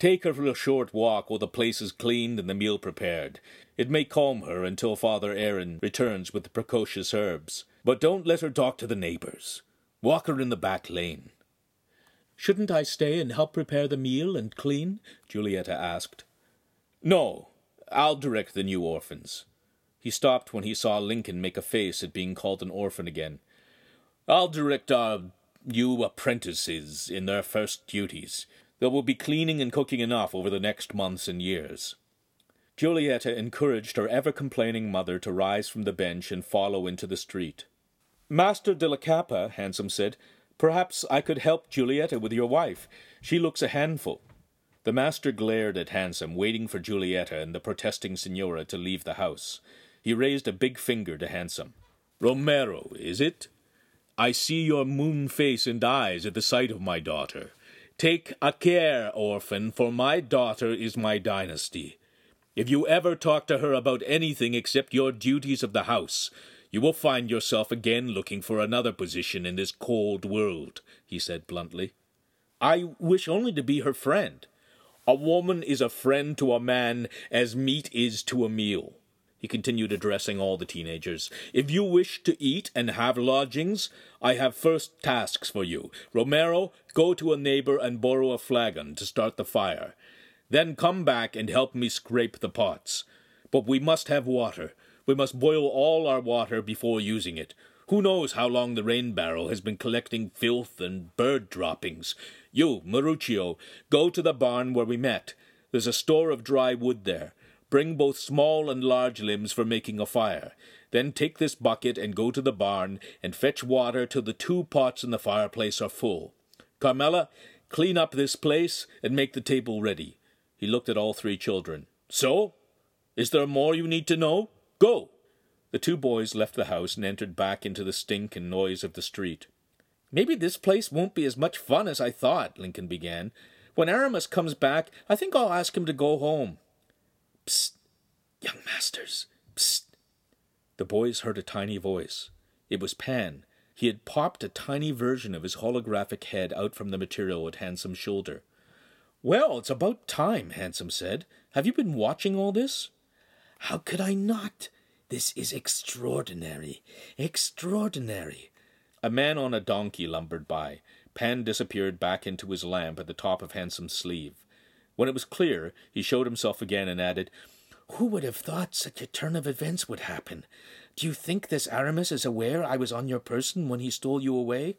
[SPEAKER 2] Take her for a short walk while the place is cleaned and the meal prepared. It may calm her until Father Aaron returns with the precocious herbs. But don't let her talk to the neighbors. Walk her in the back lane.
[SPEAKER 5] Shouldn't I stay and help prepare the meal and clean? Giulietta asked.
[SPEAKER 2] No, I'll direct the new orphans. He stopped when he saw Lincoln make a face at being called an orphan again. I'll direct our new apprentices in their first duties. There will be cleaning and cooking enough over the next months and years. Giulietta encouraged her ever complaining mother to rise from the bench and follow into the street. Master della Cappa, Hansum said, perhaps I could help Giulietta with your wife. She looks a handful. The master glared at Hansum, waiting for Giulietta and the protesting signora to leave the house. He raised a big finger to Hansum. Romero, is it? I see your moon face and eyes at the sight of my daughter. Take a care, orphan, for my daughter is my dynasty. If you ever talk to her about anything except your duties of the house, you will find yourself again looking for another position in this cold world, he said bluntly. I wish only to be her friend. A woman is a friend to a man as meat is to a meal he continued addressing all the teenagers. If you wish to eat and have lodgings, I have first tasks for you. Romero, go to a neighbor and borrow a flagon to start the fire. Then come back and help me scrape the pots. But we must have water. We must boil all our water before using it. Who knows how long the rain barrel has been collecting filth and bird droppings? You, Maruccio, go to the barn where we met. There's a store of dry wood there. Bring both small and large limbs for making a fire. Then take this bucket and go to the barn and fetch water till the two pots in the fireplace are full. Carmela, clean up this place and make the table ready. He looked at all three children. So? Is there more you need to know? Go! The two boys left the house and entered back into the stink and noise of the street. Maybe this place won't be as much fun as I thought, Lincoln began. When Aramis comes back, I think I'll ask him to go home. Psst! Young masters! Psst! The boys heard a tiny voice. It was Pan. He had popped a tiny version of his holographic head out from the material at Hansum's shoulder. Well, it's about time, Hansum said. Have you been watching all this?
[SPEAKER 6] How could I not? This is extraordinary. Extraordinary.
[SPEAKER 2] A man on a donkey lumbered by. Pan disappeared back into his lamp at the top of Hansum's sleeve. When it was clear, he showed himself again and added,
[SPEAKER 6] Who would have thought such a turn of events would happen? Do you think this Aramis is aware I was on your person when he stole you away?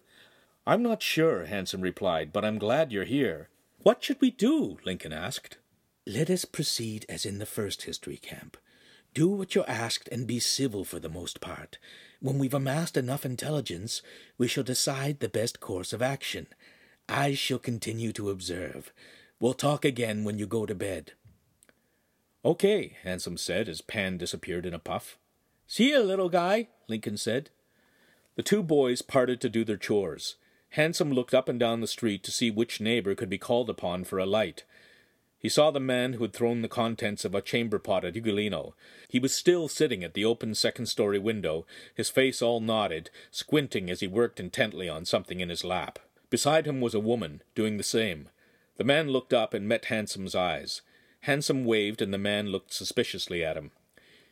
[SPEAKER 2] I'm not sure, Hansum replied, but I'm glad you're here.
[SPEAKER 5] What should we do? Lincoln asked.
[SPEAKER 6] Let us proceed as in the first history camp. Do what you're asked and be civil for the most part. When we've amassed enough intelligence, we shall decide the best course of action. I shall continue to observe. We'll talk again when you go to bed.
[SPEAKER 2] Okay, Hansum said as Pan disappeared in a puff.
[SPEAKER 5] See you, little guy, Lincoln said.
[SPEAKER 2] The two boys parted to do their chores. Hansum looked up and down the street to see which neighbor could be called upon for a light. He saw the man who had thrown the contents of a chamber pot at Ugolino. He was still sitting at the open second story window, his face all knotted, squinting as he worked intently on something in his lap. Beside him was a woman, doing the same. The man looked up and met Hansum's eyes. Hansum waved, and the man looked suspiciously at him.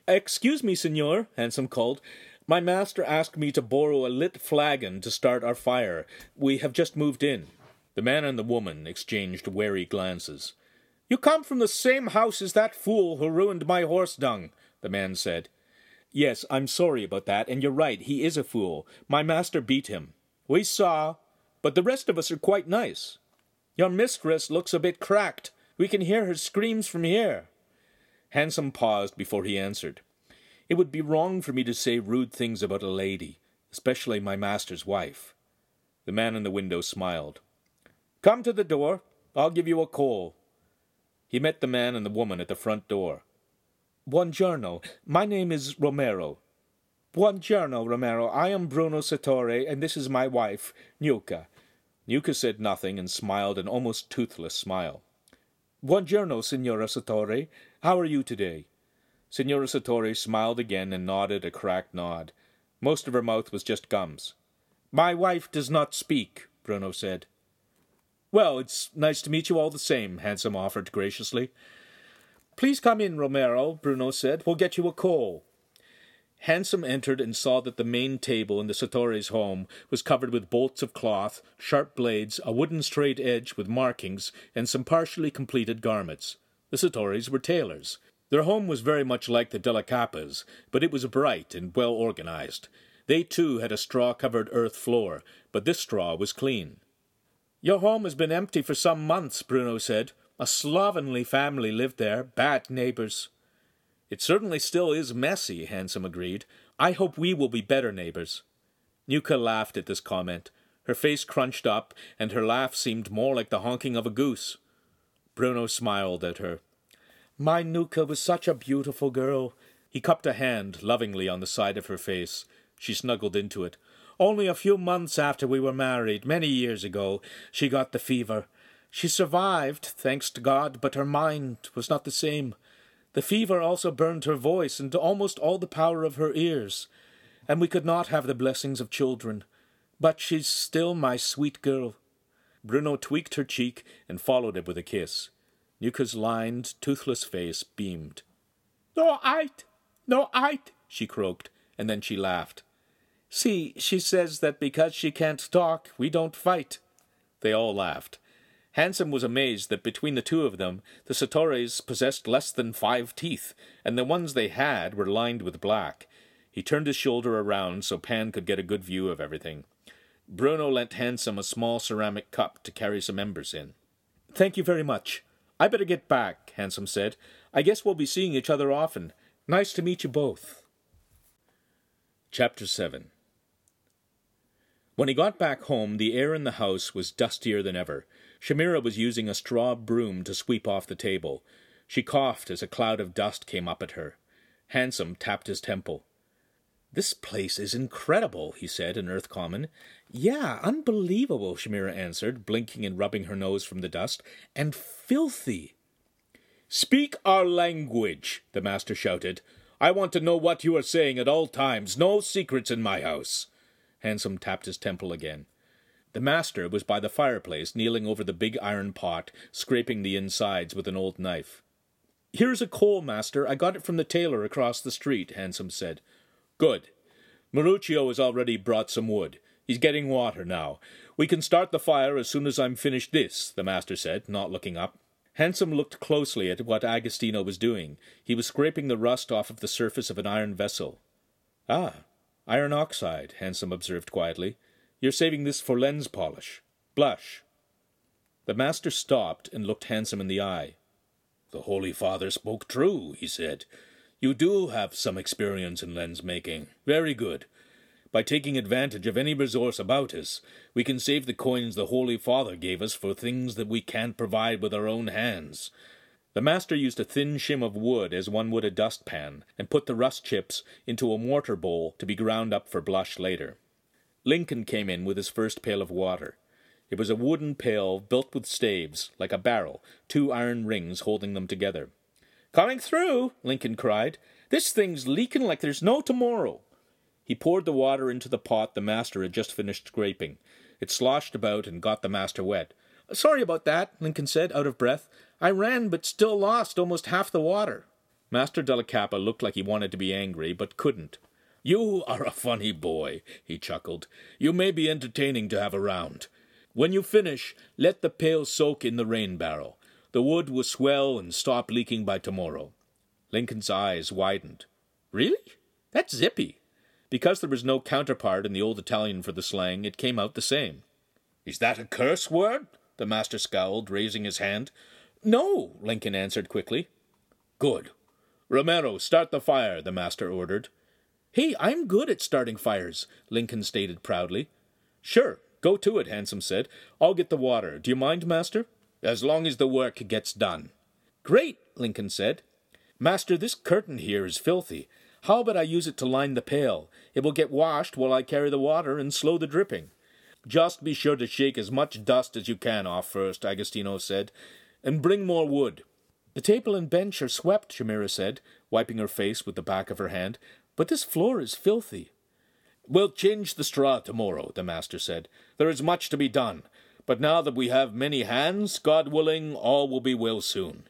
[SPEAKER 5] Excuse me, senor, Hansum called. My master asked me to borrow a lit flagon to start our fire. We have just moved in.
[SPEAKER 2] The man and the woman exchanged wary glances.
[SPEAKER 5] You come from the same house as that fool who ruined my horse dung, the man said. Yes, I'm sorry about that, and you're right, he is a fool. My master beat him. We saw, but the rest of us are quite nice. Your mistress looks a bit cracked. We can hear her screams from here.
[SPEAKER 2] Hansum paused before he answered. It would be wrong for me to say rude things about a lady, especially my master's wife. The man in the window smiled.
[SPEAKER 5] Come to the door. I'll give you a call.
[SPEAKER 2] He met the man and the woman at the front door.
[SPEAKER 5] Buongiorno. My name is Romero. Buongiorno, Romero. I am Bruno Sartori, and this is my wife, Nuka.
[SPEAKER 2] Nuka said nothing and smiled an almost toothless smile.
[SPEAKER 5] Buongiorno, Signora Sartori. How are you today?
[SPEAKER 2] Signora Sartori smiled again and nodded a cracked nod. Most of her mouth was just gums.
[SPEAKER 5] My wife does not speak, Bruno said. Well, it's nice to meet you all the same, Hansum offered graciously. Please come in, Romero, Bruno said. We'll get you a coal.
[SPEAKER 2] Hansum entered and saw that the main table in the Sartori's home was covered with bolts of cloth, sharp blades, a wooden straight edge with markings, and some partially completed garments. The Sartoris were tailors. Their home was very much like the Della Cappas, but it was bright and well organized. They too had a straw covered earth floor, but this straw was clean.
[SPEAKER 5] Your home has been empty for some months, Bruno said. A slovenly family lived there, bad neighbors.
[SPEAKER 2] It certainly still is messy, Hansum agreed. I hope we will be better neighbors. Nuka laughed at this comment. Her face crunched up, and her laugh seemed more like the honking of a goose. Bruno smiled at her.
[SPEAKER 5] My Nuka was such a beautiful girl.
[SPEAKER 2] He cupped a hand lovingly on the side of her face. She snuggled into it.
[SPEAKER 5] Only a few months after we were married, many years ago, she got the fever. She survived, thanks to God, but her mind was not the same. The fever also burned her voice and almost all the power of her ears, and we could not have the blessings of children. But she's still my sweet girl.
[SPEAKER 2] Bruno tweaked her cheek and followed it with a kiss. Nuka's lined, toothless face beamed.
[SPEAKER 5] No, Ite! No, Ite!
[SPEAKER 2] she croaked, and then she laughed.
[SPEAKER 5] See, she says that because she can't talk, we don't fight.
[SPEAKER 2] They all laughed. Hansum was amazed that between the two of them, the Sartoris possessed less than five teeth, and the ones they had were lined with black. He turned his shoulder around so Pan could get a good view of everything. Bruno lent Hansum a small ceramic cup to carry some embers in.
[SPEAKER 5] Thank you very much. I better get back, Hansum said. I guess we'll be seeing each other often. Nice to meet you both.
[SPEAKER 2] Chapter 7 When he got back home, the air in the house was dustier than ever. Shamira was using a straw broom to sweep off the table. She coughed as a cloud of dust came up at her. Hansum tapped his temple.
[SPEAKER 6] This place is incredible, he said in Earth Common.
[SPEAKER 5] Yeah, unbelievable, Shamira answered, blinking and rubbing her nose from the dust. And filthy.
[SPEAKER 3] Speak our language, the master shouted. I want to know what you are saying at all times. No secrets in my house.
[SPEAKER 2] Hansum tapped his temple again. The master was by the fireplace, kneeling over the big iron pot, scraping the insides with an old knife.
[SPEAKER 5] Here's a coal, master. I got it from the tailor across the street, Hansum said.
[SPEAKER 3] Good. Maruccio has already brought some wood. He's getting water now.
[SPEAKER 2] We can start the fire as soon as I'm finished this, the master said, not looking up. Hansum looked closely at what Agostino was doing. He was scraping the rust off of the surface of an iron vessel. Ah, iron oxide, Hansum observed quietly. You're saving this for lens polish. Blush. The master stopped and looked Hansum in the eye. The Holy Father spoke true, he said. You do have some experience in lens making. Very good. By taking advantage of any resource about us, we can save the coins the Holy Father gave us for things that we can't provide with our own hands. The master used a thin shim of wood as one would a dustpan, and put the rust chips into a mortar bowl to be ground up for blush later. Lincoln came in with his first pail of water. It was a wooden pail built with staves, like a barrel, two iron rings holding them together. Coming through, Lincoln cried. This thing's leaking like there's no tomorrow. He poured the water into the pot the master had just finished scraping. It sloshed about and got the master wet. Sorry about that, Lincoln said, out of breath. I ran, but still lost almost half the water. Master della Cappa looked like he wanted to be angry, but couldn't. You are a funny boy, he chuckled. You may be entertaining to have around. When you finish, let the pail soak in the rain barrel. The wood will swell and stop leaking by tomorrow. Lincoln's eyes widened. Really? That's zippy. Because there was no counterpart in the old Italian for the slang, it came out the same. Is that a curse word? The master scowled, raising his hand. No, Lincoln answered quickly. Good. Romero, start the fire, the master ordered. Hey, I'm good at starting fires, Lincoln stated proudly. Sure, go to it, Hansum said. I'll get the water. Do you mind, master? As long as the work gets done. Great, Lincoln said. Master, this curtain here is filthy. How about I use it to line the pail? It will get washed while I carry the water and slow the dripping. Just be sure to shake as much dust as you can off first, Agostino said, and bring more wood. The table and bench are swept, Shamira said, wiping her face with the back of her hand, but this floor is filthy. We'll change the straw tomorrow, the master said. There is much to be done, but now that we have many hands, God willing, all will be well soon.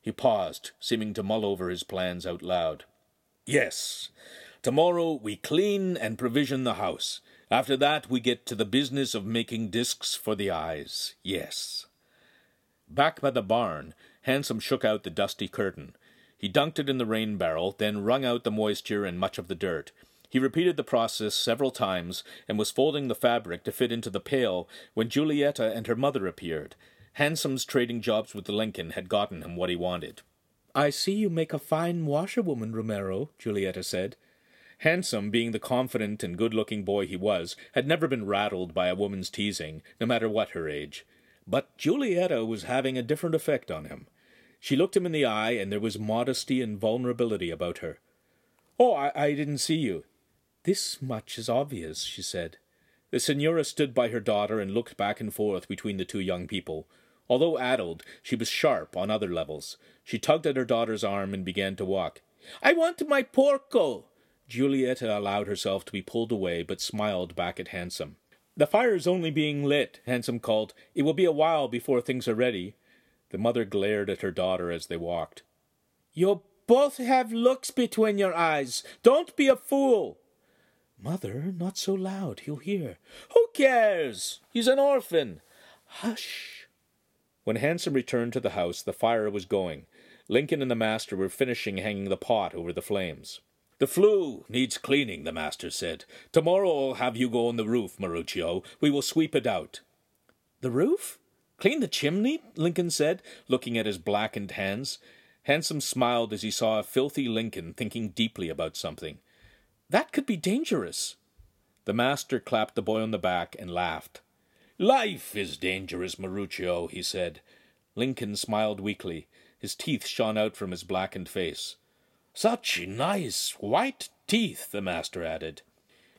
[SPEAKER 2] He paused, seeming to mull over his plans out loud. Yes. Tomorrow we clean and provision the house. After that we get to the business of making discs for the eyes. Yes. Back by the barn, Hansum shook out the dusty curtain. He dunked it in the rain barrel, then wrung out the moisture and much of the dirt. He repeated the process several times and was folding the fabric to fit into the pail when Giulietta and her mother appeared. Hansum's trading jobs with Lincoln had gotten him what he wanted. I see you make a fine washerwoman, Romero, Giulietta said. Hansum, being the confident and good looking boy he was, had never been rattled by a woman's teasing, no matter what her age. But Giulietta was having a different effect on him. She looked him in the eye, and there was modesty and vulnerability about her. Oh, I, I didn't see you. This much is obvious, she said. The senora stood by her daughter and looked back and forth between the two young people. Although addled, she was sharp on other levels. She tugged at her daughter's arm and began to walk. I want my porco! Giulietta allowed herself to be pulled away, but smiled back at Hansum. The fire is only being lit, Hansum called. It will be a while before things are ready. The mother glared at her daughter as they walked. You both have looks between your eyes. Don't be a fool. Mother, not so loud. He'll hear. Who cares? He's an orphan. Hush. When Hansum returned to the house, the fire was going. Lincoln and the master were finishing hanging the pot over the flames. The flue needs cleaning, the master said. Tomorrow I'll have you go on the roof, Maruccio. We will sweep it out. The roof? Clean the chimney? Lincoln said, looking at his blackened hands. Hansum smiled as he saw a filthy Lincoln thinking deeply about something. That could be dangerous. The master clapped the boy on the back and laughed. Life is dangerous, Maruccio, he said. Lincoln smiled weakly. His teeth shone out from his blackened face. Such nice white teeth, the master added.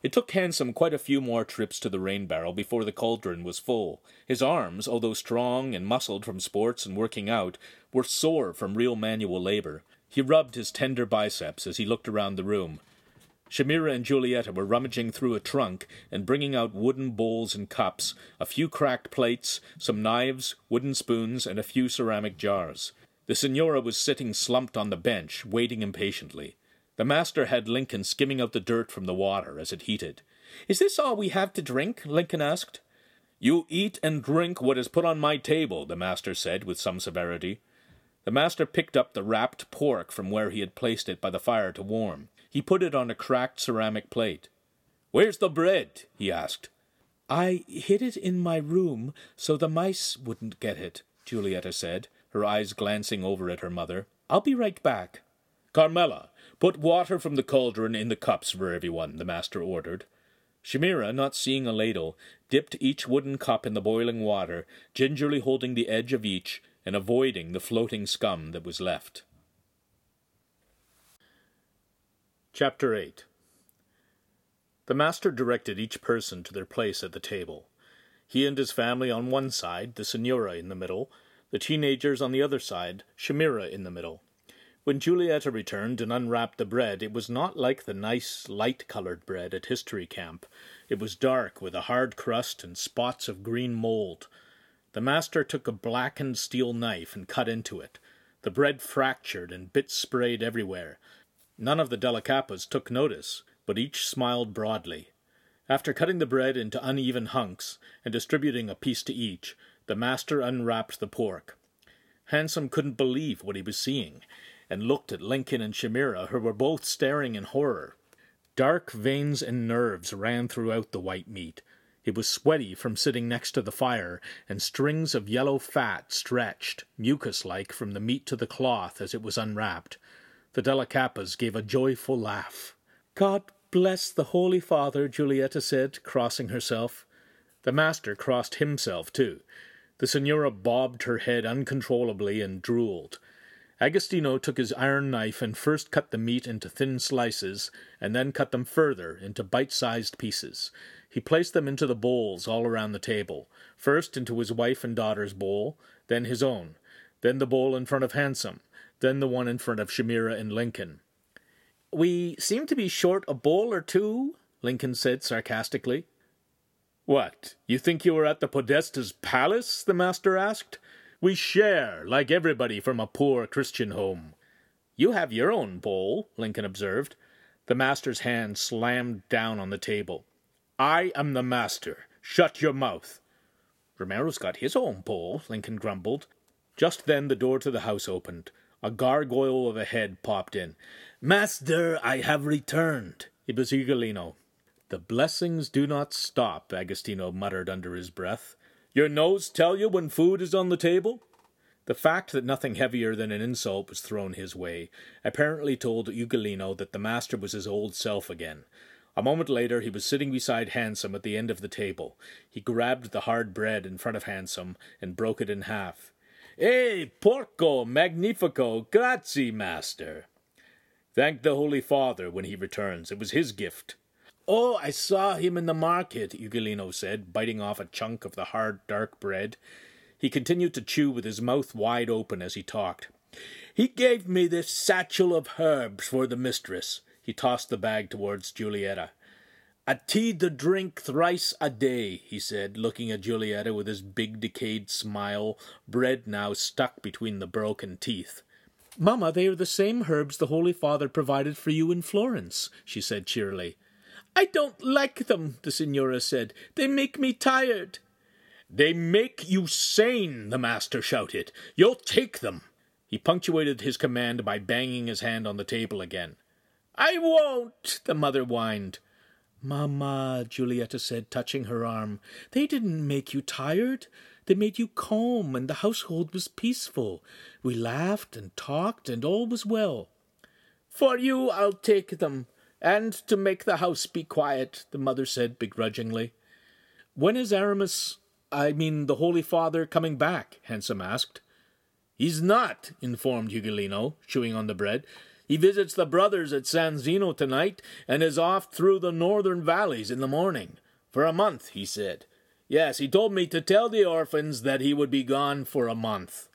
[SPEAKER 2] It took Hansum quite a few more trips to the rain barrel before the cauldron was full. His arms, although strong and muscled from sports and working out, were sore from real manual labor. He rubbed his tender biceps as he looked around the room. Shamira and Giulietta were rummaging through a trunk and bringing out wooden bowls and cups, a few cracked plates, some knives, wooden spoons, and a few ceramic jars. The senora was sitting slumped on the bench, waiting impatiently. The master had Lincoln skimming out the dirt from the water as it heated. Is this all we have to drink? Lincoln asked. You eat and drink what is put on my table, the master said with some severity. The master picked up the wrapped pork from where he had placed it by the fire to warm. He put it on a cracked ceramic plate. Where's the bread? he asked.
[SPEAKER 7] I hid it in my room so the mice wouldn't get it, Giulietta said, her eyes glancing over at her mother. I'll be right back.
[SPEAKER 2] Carmela, put water from the cauldron in the cups for everyone, the master ordered. Shamira, not seeing a ladle, dipped each wooden cup in the boiling water, gingerly holding the edge of each and avoiding the floating scum that was left. Chapter 8 The master directed each person to their place at the table. He and his family on one side, the Signora in the middle, the teenagers on the other side, Shamira in the middle. When Giulietta returned and unwrapped the bread, it was not like the nice, light-colored bread at History Camp. It was dark, with a hard crust and spots of green mold. The master took a blackened steel knife and cut into it. The bread fractured and bits sprayed everywhere. None of the della Cappas took notice, but each smiled broadly. After cutting the bread into uneven hunks and distributing a piece to each, the master unwrapped the pork. Hansum couldn't believe what he was seeing and looked at Lincoln and Shamira, who were both staring in horror. Dark veins and nerves ran throughout the white meat. It was sweaty from sitting next to the fire, and strings of yellow fat stretched, mucus like, from the meat to the cloth as it was unwrapped. The della Cappas gave a joyful laugh.
[SPEAKER 7] God bless the Holy Father, Giulietta said, crossing herself.
[SPEAKER 2] The master crossed himself, too. The Signora bobbed her head uncontrollably and drooled. Agostino took his iron knife and first cut the meat into thin slices, and then cut them further into bite-sized pieces. He placed them into the bowls all around the table, first into his wife and daughter's bowl, then his own, then the bowl in front of Hansum, then the one in front of Shamira and Lincoln.
[SPEAKER 7] We seem to be short a bowl or two, Lincoln said sarcastically.
[SPEAKER 2] What, you think you are at the Podesta's palace? the master asked. We share, like everybody from a poor Christian home.
[SPEAKER 7] You have your own bowl, Lincoln observed.
[SPEAKER 2] The master's hand slammed down on the table. I am the master. Shut your mouth.
[SPEAKER 7] Romero's got his own bowl, Lincoln grumbled.
[SPEAKER 2] Just then the door to the house opened. A gargoyle of a head popped in.
[SPEAKER 8] Master, I have returned.
[SPEAKER 2] It was Ugolino. The blessings do not stop, Agostino muttered under his breath. Your nose tell you when food is on the table? The fact that nothing heavier than an insult was thrown his way apparently told Ugolino that the master was his old self again. A moment later he was sitting beside Hansum at the end of the table. He grabbed the hard bread in front of Hansum and broke it in half.
[SPEAKER 8] Eh, porco magnifico, grazie, master.
[SPEAKER 2] Thank the Holy Father when he returns. It was his gift.
[SPEAKER 8] Oh, I saw him in the market, Ugolino said, biting off a chunk of the hard, dark bread.
[SPEAKER 2] He continued to chew with his mouth wide open as he talked.
[SPEAKER 8] He gave me this satchel of herbs for the mistress.
[SPEAKER 2] He tossed the bag towards Giulietta.
[SPEAKER 8] A tea to drink thrice a day, he said, looking at Giulietta with his big decayed smile, bread now stuck between the broken teeth.
[SPEAKER 7] Mamma, they are the same herbs the Holy Father provided for you in Florence, she said cheerily.
[SPEAKER 8] I don't like them, the Signora said. They make me tired.
[SPEAKER 2] They make you sane, the master shouted. You'll take them. He punctuated his command by banging his hand on the table again.
[SPEAKER 8] I won't, the mother whined.
[SPEAKER 7] Mamma, Giulietta said, touching her arm, they didn't make you tired. They made you calm, and the household was peaceful. We laughed and talked, and all was well.
[SPEAKER 8] For you, I'll take them, and to make the house be quiet, the mother said begrudgingly.
[SPEAKER 2] When is Aramis, I mean the Holy Father, coming back? Hansum asked.
[SPEAKER 8] He's not, informed Ugolino, chewing on the bread. He visits the brothers at San Zeno tonight, and is off through the northern valleys in the morning. For a month, he said. Yes, he told me to tell the orphans that he would be gone for a month.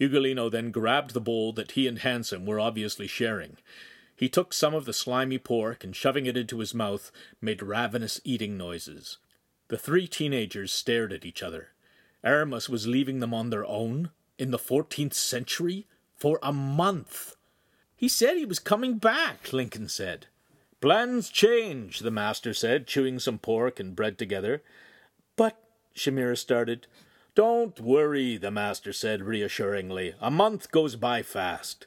[SPEAKER 2] Ugolino then grabbed the bowl that he and Hansum were obviously sharing. He took some of the slimy pork and, shoving it into his mouth, made ravenous eating noises. The three teenagers stared at each other. Aramis was leaving them on their own in the fourteenth century for a month.
[SPEAKER 8] He said he was coming back, Lincoln said.
[SPEAKER 2] Plans change, the master said, chewing some pork and bread together.
[SPEAKER 8] But
[SPEAKER 2] Shamira started. Don't worry, the master said reassuringly. A month goes by fast.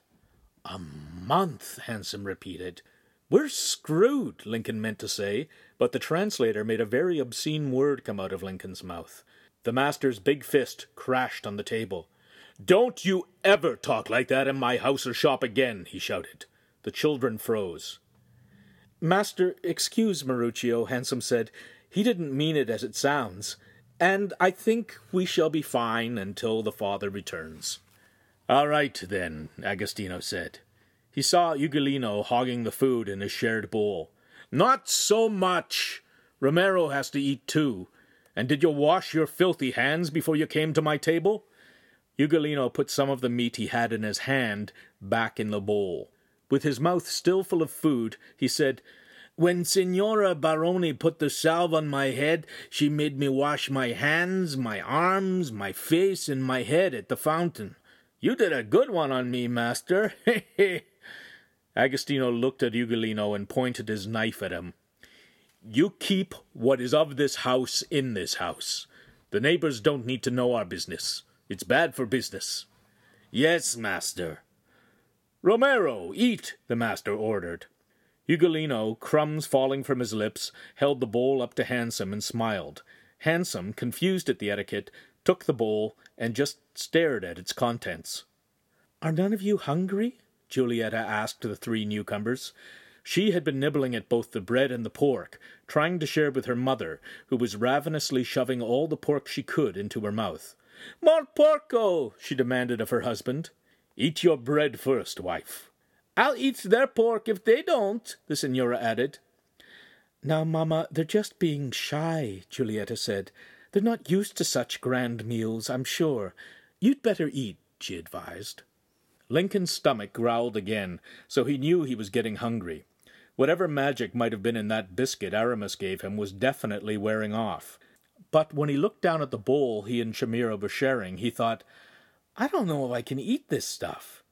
[SPEAKER 2] A month, Hansum repeated. We're screwed, Lincoln meant to say, but the translator made a very obscene word come out of Lincoln's mouth. The master's big fist crashed on the table. Don't you ever talk like that in my house or shop again, he shouted. The children froze. Master, excuse Maruccio, Hansum said. He didn't mean it as it sounds, and I think we shall be fine until the father returns. All right, then, Agostino said. He saw Ugolino hogging the food in his shared bowl. Not so much! Romero has to eat too. And did you wash your filthy hands before you came to my table? Ugolino put some of the meat he had in his hand back in the bowl. With his mouth still full of food, he said, When Signora Baroni put the salve on my head, she made me wash my hands, my arms, my face, and my head at the fountain. You did a good one on me, master. He Agostino looked at Ugolino and pointed his knife at him. You keep what is of this house in this house. The neighbors don't need to know our business. It's bad for business. Yes, master. Romero, eat, the master ordered. Ugolino, crumbs falling from his lips, held the bowl up to Hansum and smiled. Hansum, confused at the etiquette, took the bowl and just stared at its contents. Are none of you hungry? Giulietta asked the three newcomers. She had been nibbling at both the bread and the pork, trying to share with her mother, who was ravenously shoving all the pork she could into her mouth. More porco! she demanded of her husband. Eat your bread first, wife. I'll eat their pork if they don't, the Signora added. Now, mamma, they're just being shy, Giulietta said. They're not used to such grand meals, I'm sure. You'd better eat, she advised. Lincoln's stomach growled again, so he knew he was getting hungry. Whatever magic might have been in that biscuit Aramis gave him was definitely wearing off. But when he looked down at the bowl he and Shamira were sharing, he thought, I don't know if I can eat this stuff.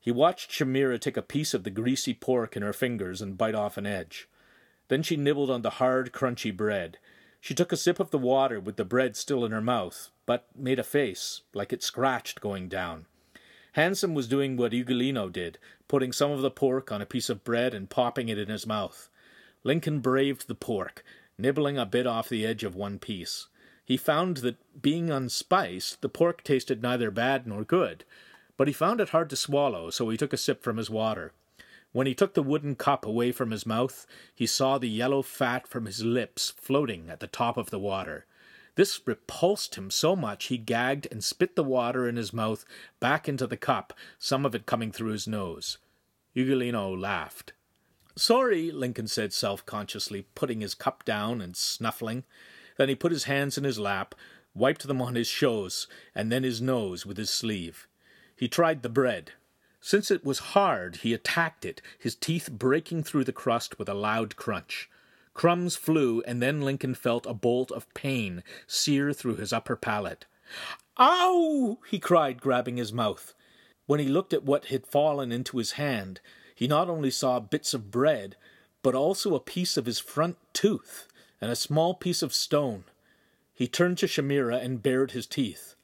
[SPEAKER 2] He watched Shamira take a piece of the greasy pork in her fingers and bite off an edge. Then she nibbled on the hard, crunchy bread. She took a sip of the water with the bread still in her mouth, but made a face, like it scratched going down. Hansum was doing what Ugolino did, putting some of the pork on a piece of bread and popping it in his mouth. Lincoln braved the pork, nibbling a bit off the edge of one piece. He found that, being unspiced, the pork tasted neither bad nor good, but he found it hard to swallow, so he took a sip from his water. When he took the wooden cup away from his mouth, he saw the yellow fat from his lips floating at the top of the water. This repulsed him so much he gagged and spit the water in his mouth back into the cup, some of it coming through his nose. Ugolino laughed. Sorry, Lincoln said self consciously, putting his cup down and snuffling. Then he put his hands in his lap, wiped them on his shoes, and then his nose with his sleeve. He tried the bread. Since it was hard, he attacked it, his teeth breaking through the crust with a loud crunch. Crumbs flew, and then Lincoln felt a bolt of pain sear through his upper palate. Ow! he cried, grabbing his mouth. When he looked at what had fallen into his hand, he not only saw bits of bread, but also a piece of his front tooth and a small piece of stone. He turned to Shamira and bared his teeth.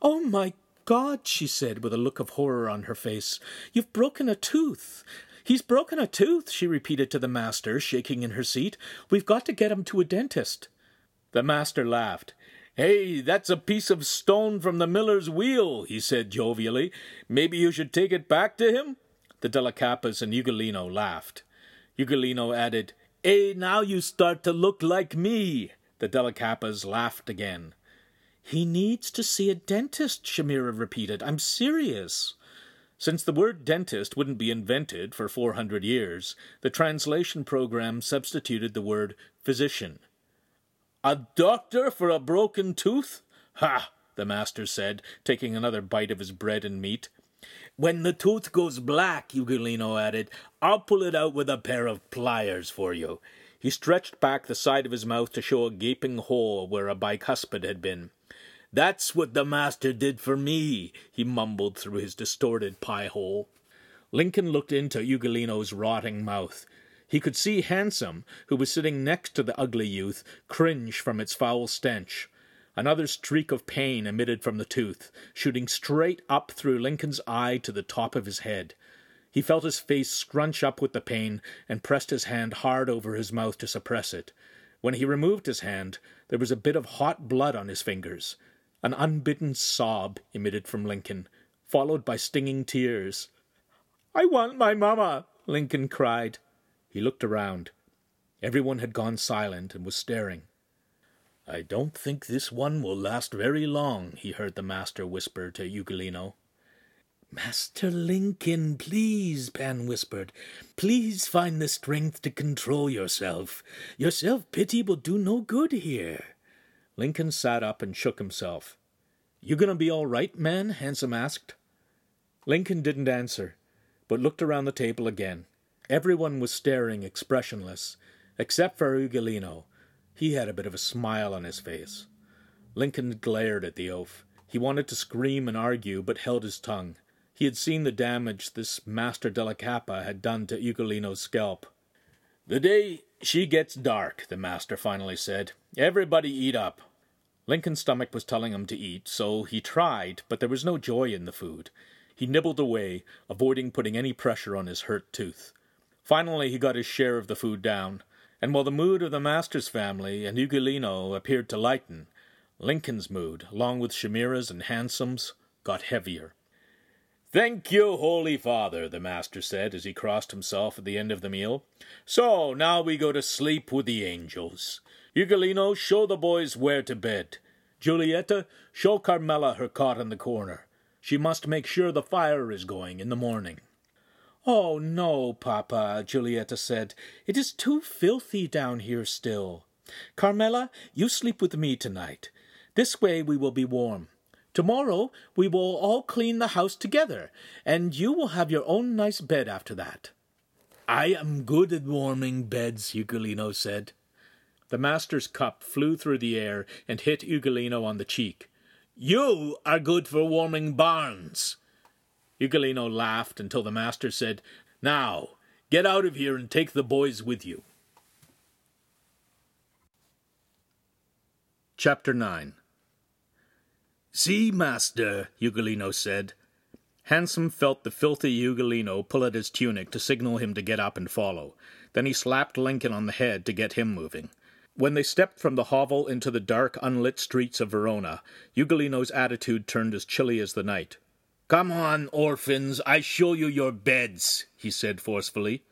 [SPEAKER 2] Oh, my God, she said, with a look of horror on her face. You've broken a tooth. He's broken a tooth, she repeated to the master, shaking in her seat. We've got to get him to a dentist. The master laughed. Hey, that's a piece of stone from the miller's wheel, he said jovially. Maybe you should take it back to him? The Della Cappas and Ugolino laughed. Ugolino added, Eh, now you start to look like me. The Della Cappas laughed again. He needs to see a dentist, Shamira repeated. I'm serious. Since the word dentist wouldn't be invented for 400 years, the translation program substituted the word physician. A doctor for a broken tooth? Ha! the master said, taking another bite of his bread and meat. When the tooth goes black, Ugolino added, I'll pull it out with a pair of pliers for you. He stretched back the side of his mouth to show a gaping hole where a bicuspid had been. That's what the master did for me, he mumbled through his distorted pie hole. Lincoln looked into Ugolino's rotting mouth. He could see Hansum, who was sitting next to the ugly youth, cringe from its foul stench. Another streak of pain emitted from the tooth, shooting straight up through Lincoln's eye to the top of his head. He felt his face scrunch up with the pain and pressed his hand hard over his mouth to suppress it. When he removed his hand, there was a bit of hot blood on his fingers. An unbidden sob emitted from Lincoln, followed by stinging tears. I want my mamma, Lincoln cried. He looked around. Everyone had gone silent and was staring. I don't think this one will last very long, he heard the master whisper to Ugolino.
[SPEAKER 6] Master Lincoln, please, Pan whispered. Please find the strength to control yourself. Your self-pity will do no good here.
[SPEAKER 2] Lincoln sat up and shook himself. You gonna be all right, man? Hansum asked. Lincoln didn't answer, but looked around the table again. Everyone was staring expressionless, except for Ugolino, he had a bit of a smile on his face. Lincoln glared at the oaf. He wanted to scream and argue, but held his tongue. He had seen the damage this Master Della Cappa had done to Ugolino's scalp. The day she gets dark, the master finally said. Everybody eat up. Lincoln's stomach was telling him to eat, so he tried, but there was no joy in the food. He nibbled away, avoiding putting any pressure on his hurt tooth. Finally, he got his share of the food down and while the mood of the master's family and Ugolino appeared to lighten, Lincoln's mood, along with Shamira's and Hansum's, got heavier. Thank you, Holy Father, the master said as he crossed himself at the end of the meal. So now we go to sleep with the angels. Ugolino, show the boys where to bed. Giulietta, show Carmela her cot in the corner. She must make sure the fire is going in the morning.
[SPEAKER 6] Oh, no, Papa, Giulietta said. It is too filthy down here still. Carmela, you sleep with me tonight. This way we will be warm. Tomorrow we will all clean the house together, and you will have your own nice bed after that.
[SPEAKER 2] I am good at warming beds, Ugolino said. The master's cup flew through the air and hit Ugolino on the cheek. You are good for warming barns. Ugolino laughed until the master said, Now, get out of here and take the boys with you. Chapter 9 See, master, Ugolino said. Hansum felt the filthy Ugolino pull at his tunic to signal him to get up and follow. Then he slapped Lincoln on the head to get him moving. When they stepped from the hovel into the dark, unlit streets of Verona, Ugolino's attitude turned as chilly as the night. Come on, orphans, I show you your beds, he said forcefully.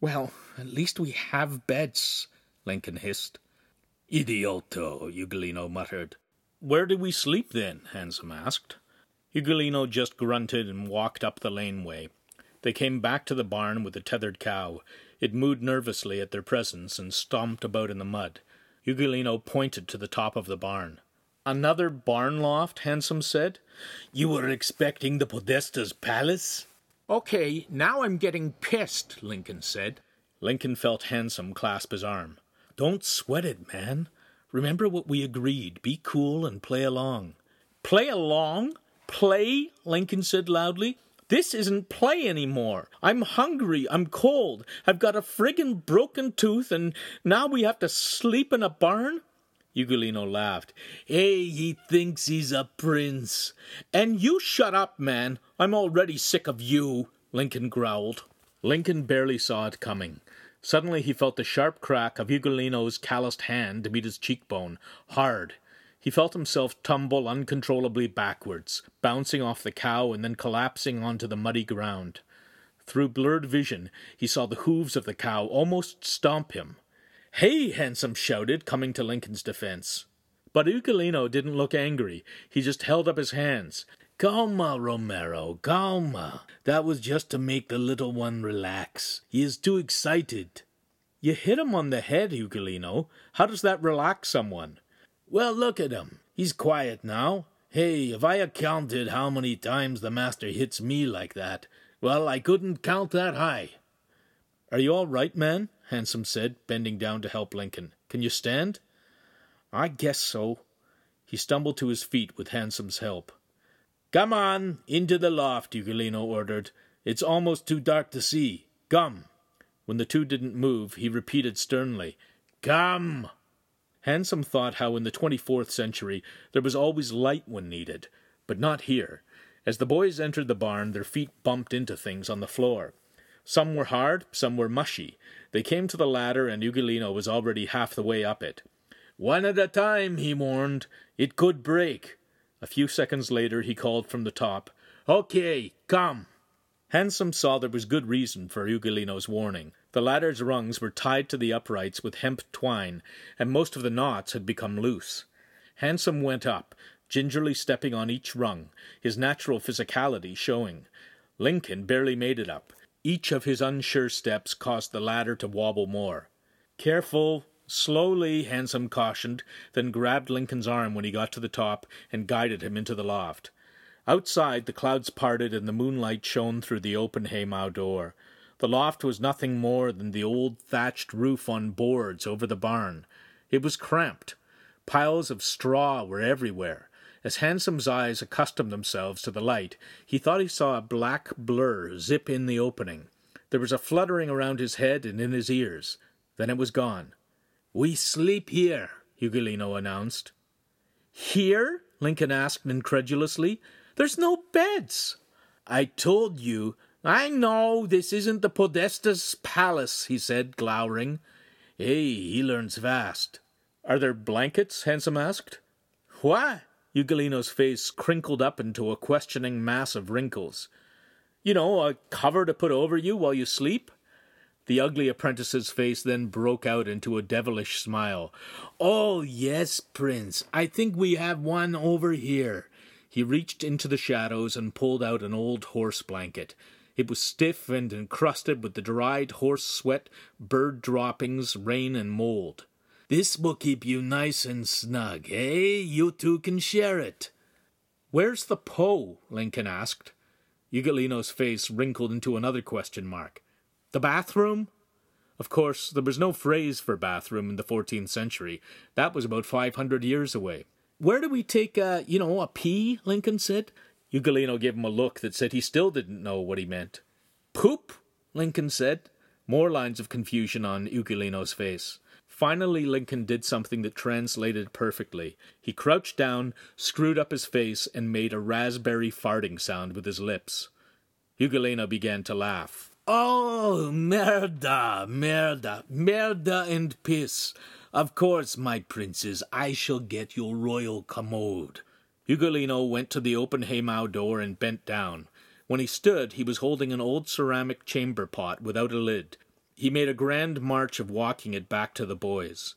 [SPEAKER 6] Well, at least we have beds, Lincoln hissed.
[SPEAKER 2] Idioto, Ugolino muttered. Where do we sleep then? Hansum asked. Ugolino just grunted and walked up the laneway. They came back to the barn with the tethered cow. It mooed nervously at their presence and stomped about in the mud. Ugolino pointed to the top of the barn. Another barn loft, Hansum said. You were expecting the Podesta's palace?
[SPEAKER 6] Okay, now I'm getting pissed, Lincoln said.
[SPEAKER 2] Lincoln felt Hansum clasp his arm. Don't sweat it, man. Remember what we agreed. Be cool and play along.
[SPEAKER 6] Play along? Play? Lincoln said loudly. This isn't play anymore. I'm hungry. I'm cold. I've got a friggin' broken tooth, and now we have to sleep in a barn?
[SPEAKER 2] Ugolino laughed. Hey, he thinks he's a prince.
[SPEAKER 6] And you shut up, man. I'm already sick of you, Lincoln growled.
[SPEAKER 2] Lincoln barely saw it coming. Suddenly he felt the sharp crack of Ugolino's calloused hand to meet his cheekbone, hard. He felt himself tumble uncontrollably backwards, bouncing off the cow and then collapsing onto the muddy ground. Through blurred vision, he saw the hooves of the cow almost stomp him.
[SPEAKER 6] Hey, Hansum shouted, coming to Lincoln's defense.
[SPEAKER 2] But Ugolino didn't look angry. He just held up his hands.
[SPEAKER 6] Calma, Romero, calma. That was just to make the little one relax. He is too excited.
[SPEAKER 2] You hit him on the head, Ugolino. How does that relax someone?
[SPEAKER 6] Well, look at him. He's quiet now. Hey, if I accounted how many times the master hits me like that, well, I couldn't count that high.
[SPEAKER 2] Are you all right, man? Hansum said, bending down to help Lincoln. Can you stand?
[SPEAKER 6] I guess so.
[SPEAKER 2] He stumbled to his feet with Hansum's help.
[SPEAKER 6] Come on, into the loft, Ugolino ordered. It's almost too dark to see. Come.
[SPEAKER 2] When the two didn't move, he repeated sternly,
[SPEAKER 6] Come.
[SPEAKER 2] Hansum thought how in the 24th century there was always light when needed, but not here. As the boys entered the barn, their feet bumped into things on the floor. Some were hard, some were mushy. They came to the ladder, and Ugolino was already half the way up it. One at a time, he warned. It could break. A few seconds later, he called from the top, Okay, come. Hansum saw there was good reason for Ugolino's warning. The ladder's rungs were tied to the uprights with hemp twine, and most of the knots had become loose. Hansum went up, gingerly stepping on each rung, his natural physicality showing. Lincoln barely made it up. Each of his unsure steps caused the ladder to wobble more. Careful, slowly, Hansum cautioned, then grabbed Lincoln's arm when he got to the top and guided him into the loft. Outside, the clouds parted and the moonlight shone through the open haymow door. The loft was nothing more than the old thatched roof on boards over the barn. It was cramped. Piles of straw were everywhere. As Hansum's eyes accustomed themselves to the light, he thought he saw a black blur zip in the opening. There was a fluttering around his head and in his ears. Then it was gone. We sleep here, Ugolino announced. Here? Lincoln asked incredulously. There's no beds. I told you. I know this isn't the Podesta's palace, he said, glowering. Hey, he learns fast. Are there blankets? Hansum asked. Why? Ugolino's face crinkled up into a questioning mass of wrinkles. You know, a cover to put over you while you sleep? The ugly apprentice's face then broke out into a devilish smile. Oh, yes, Prince. I think we have one over here. He reached into the shadows and pulled out an old horse blanket. It was stiff and encrusted with the dried horse sweat, bird droppings, rain, and mold. This will keep you nice and snug, eh? You two can share it. Where's the Po? Lincoln asked. Ugolino's face wrinkled into another question mark. The bathroom? Of course, there was no phrase for bathroom in the 14th century. That was about 500 years away. Where do we take, a, you know, a pee? Lincoln said. Ugolino gave him a look that said he still didn't know what he meant. Poop? Lincoln said. More lines of confusion on Ugolino's face. Finally, Lincoln did something that translated perfectly. He crouched down, screwed up his face, and made a raspberry farting sound with his lips. Ugolino began to laugh. Oh, merda, merda, merda and piss. Of course, my princes, I shall get your royal commode. Ugolino went to the open haymow door and bent down. When he stood, he was holding an old ceramic chamber pot without a lid. He made a grand march of walking it back to the boys.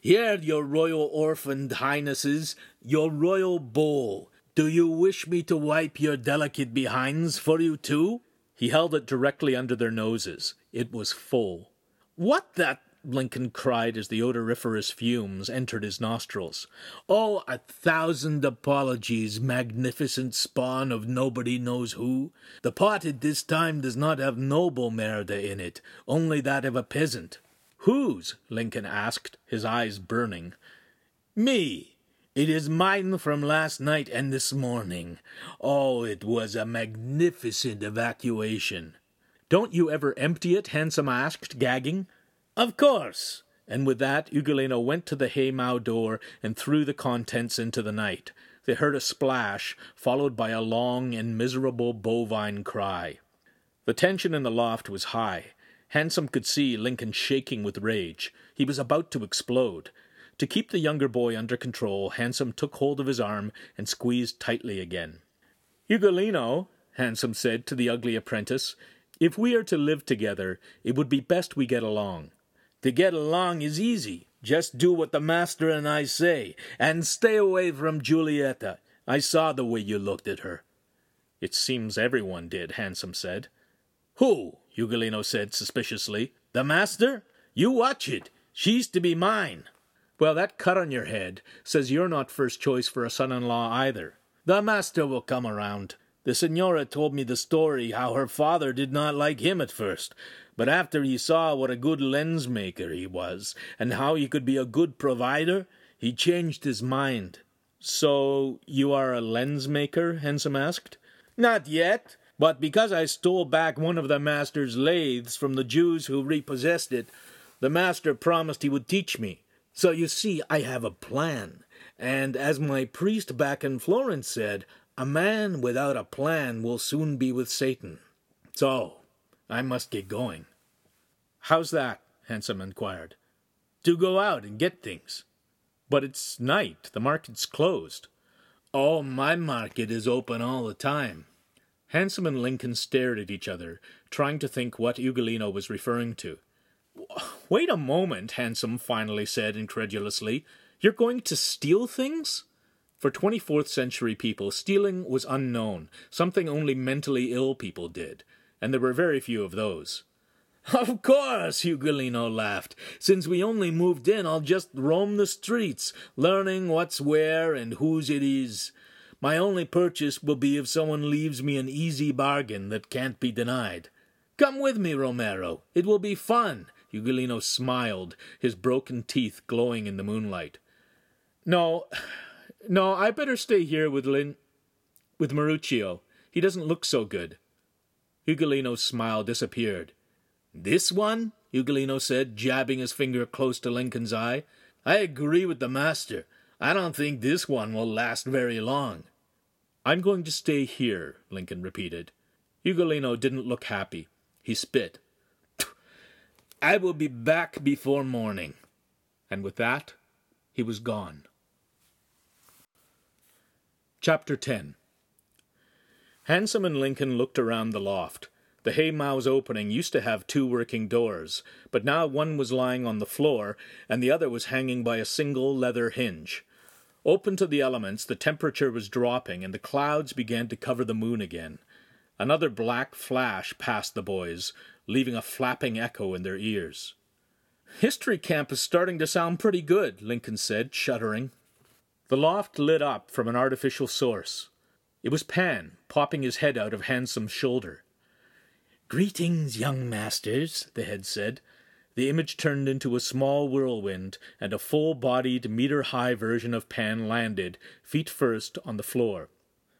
[SPEAKER 2] Here, your royal orphaned highnesses, your royal bowl. Do you wish me to wipe your delicate behinds for you too? He held it directly under their noses. It was full. What the Lincoln cried as the odoriferous fumes entered his nostrils. Oh, a thousand apologies, magnificent spawn of nobody knows who. The pot at this time does not have noble Merida in it, only that of a peasant. Whose? Lincoln asked, his eyes burning. Me. It is mine from last night and this morning. Oh, it was a magnificent evacuation. Don't you ever empty it? Hansum asked, gagging. Of course. And with that, Ugolino went to the haymow door and threw the contents into the night. They heard a splash, followed by a long and miserable bovine cry. The tension in the loft was high. Hansum could see Lincoln shaking with rage. He was about to explode. To keep the younger boy under control, Hansum took hold of his arm and squeezed tightly again. Ugolino, Hansum said to the ugly apprentice, if we are to live together, it would be best we get along. To get along is easy. Just do what the master and I say, and stay away from Giulietta. I saw the way you looked at her. It seems everyone did, Hansum said. Who? Ugolino said suspiciously. The master? You watch it. She's to be mine. Well, that cut on your head says you're not first choice for a son in law either. The master will come around. The Signora told me the story how her father did not like him at first, but after he saw what a good lens maker he was, and how he could be a good provider, he changed his mind. So you are a lens maker? Hansum asked. Not yet, but because I stole back one of the master's lathes from the Jews who repossessed it, the master promised he would teach me.
[SPEAKER 9] So you see, I have a plan. And as my priest back in Florence said, a man without a plan will soon be with Satan. So, I must get going.
[SPEAKER 2] How's that? Hansum inquired.
[SPEAKER 9] To go out and get things.
[SPEAKER 2] But it's night. The market's closed.
[SPEAKER 9] Oh, my market is open all the time.
[SPEAKER 2] Hansum and Lincoln stared at each other, trying to think what Ugolino was referring to. Wait a moment, Hansum finally said incredulously. You're going to steal things? For 24th century people, stealing was unknown, something only mentally ill people did, and there were very few of those.
[SPEAKER 9] Of course, Ugolino laughed. Since we only moved in, I'll just roam the streets, learning what's where and whose it is. My only purchase will be if someone leaves me an easy bargain that can't be denied. Come with me, Romero. It will be fun.
[SPEAKER 2] Ugolino smiled, his broken teeth glowing in the moonlight. No, no, I better stay here with Lin. with Maruccio. He doesn't look so good.
[SPEAKER 9] Ugolino's smile disappeared. This one? Ugolino said, jabbing his finger close to Lincoln's eye. I agree with the master. I don't think this one will last very long.
[SPEAKER 2] I'm going to stay here, Lincoln repeated. Ugolino didn't look happy. He spit.
[SPEAKER 9] I will be back before morning.
[SPEAKER 2] And with that, he was gone. Chapter 10 Hansum and Lincoln looked around the loft. The hay haymow's opening used to have two working doors, but now one was lying on the floor, and the other was hanging by a single leather hinge. Open to the elements, the temperature was dropping, and the clouds began to cover the moon again. Another black flash passed the boys, leaving a flapping echo in their ears. History camp is starting to sound pretty good, Lincoln said, shuddering. The loft lit up from an artificial source. It was Pan, popping his head out of Hansum's shoulder.
[SPEAKER 9] Greetings, young masters, the head said. The image turned into a small whirlwind, and a full bodied, meter high version of Pan landed, feet first, on the floor.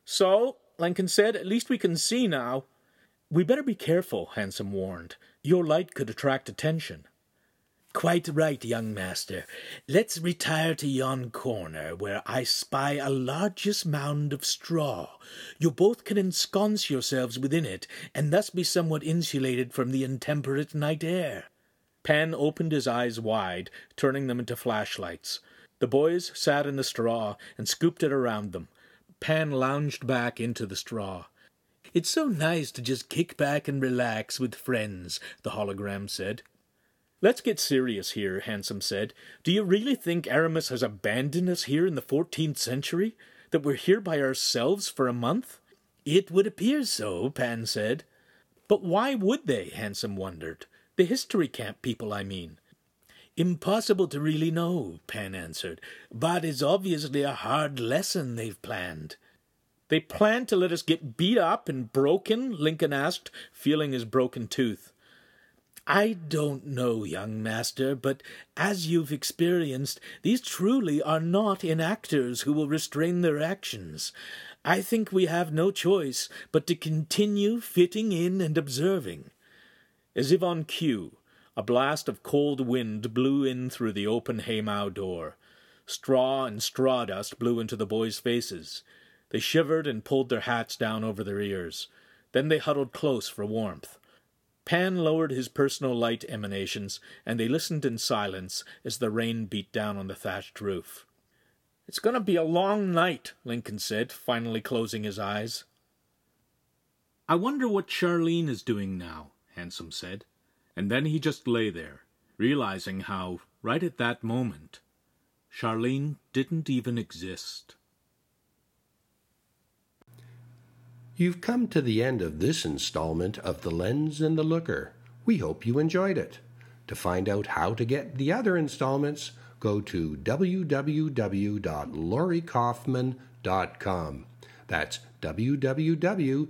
[SPEAKER 2] So, Lincoln said, at least we can see now.
[SPEAKER 9] We better be careful, Hansum warned. Your light could attract attention. Quite right, young master. Let's retire to yon corner, where I spy a largish mound of straw. You both can ensconce yourselves within it, and thus be somewhat insulated from the intemperate night air.
[SPEAKER 2] Pan opened his eyes wide, turning them into flashlights. The boys sat in the straw and scooped it around them. Pan lounged back into the straw.
[SPEAKER 9] It's so nice to just kick back and relax with friends, the hologram said.
[SPEAKER 2] Let's get serious here, Hansum said. Do you really think Aramis has abandoned us here in the fourteenth century? That we're here by ourselves for a month?
[SPEAKER 9] It would appear so, Pan said.
[SPEAKER 2] But why would they? Hansum wondered. The history camp people, I mean.
[SPEAKER 9] Impossible to really know, Pan answered, but it's obviously a hard lesson they've planned.
[SPEAKER 2] They plan to let us get beat up and broken? Lincoln asked, feeling his broken tooth.
[SPEAKER 9] I don't know, young master, but as you've experienced, these truly are not enactors who will restrain their actions. I think we have no choice but to continue fitting in and observing.
[SPEAKER 2] As if on cue, a blast of cold wind blew in through the open haymow door. Straw and straw dust blew into the boys' faces. They shivered and pulled their hats down over their ears. Then they huddled close for warmth. Pan lowered his personal light emanations, and they listened in silence as the rain beat down on the thatched roof. It's going to be a long night, Lincoln said, finally closing his eyes. I wonder what Charlene is doing now, Hansum said. And then he just lay there, realizing how, right at that moment, Charlene didn't even exist.
[SPEAKER 1] You've come to the end of this installment of The Lens and the Looker. We hope you enjoyed it. To find out how to get the other installments, go to www.lorykaufman.com. That's www.lorykaufman.com.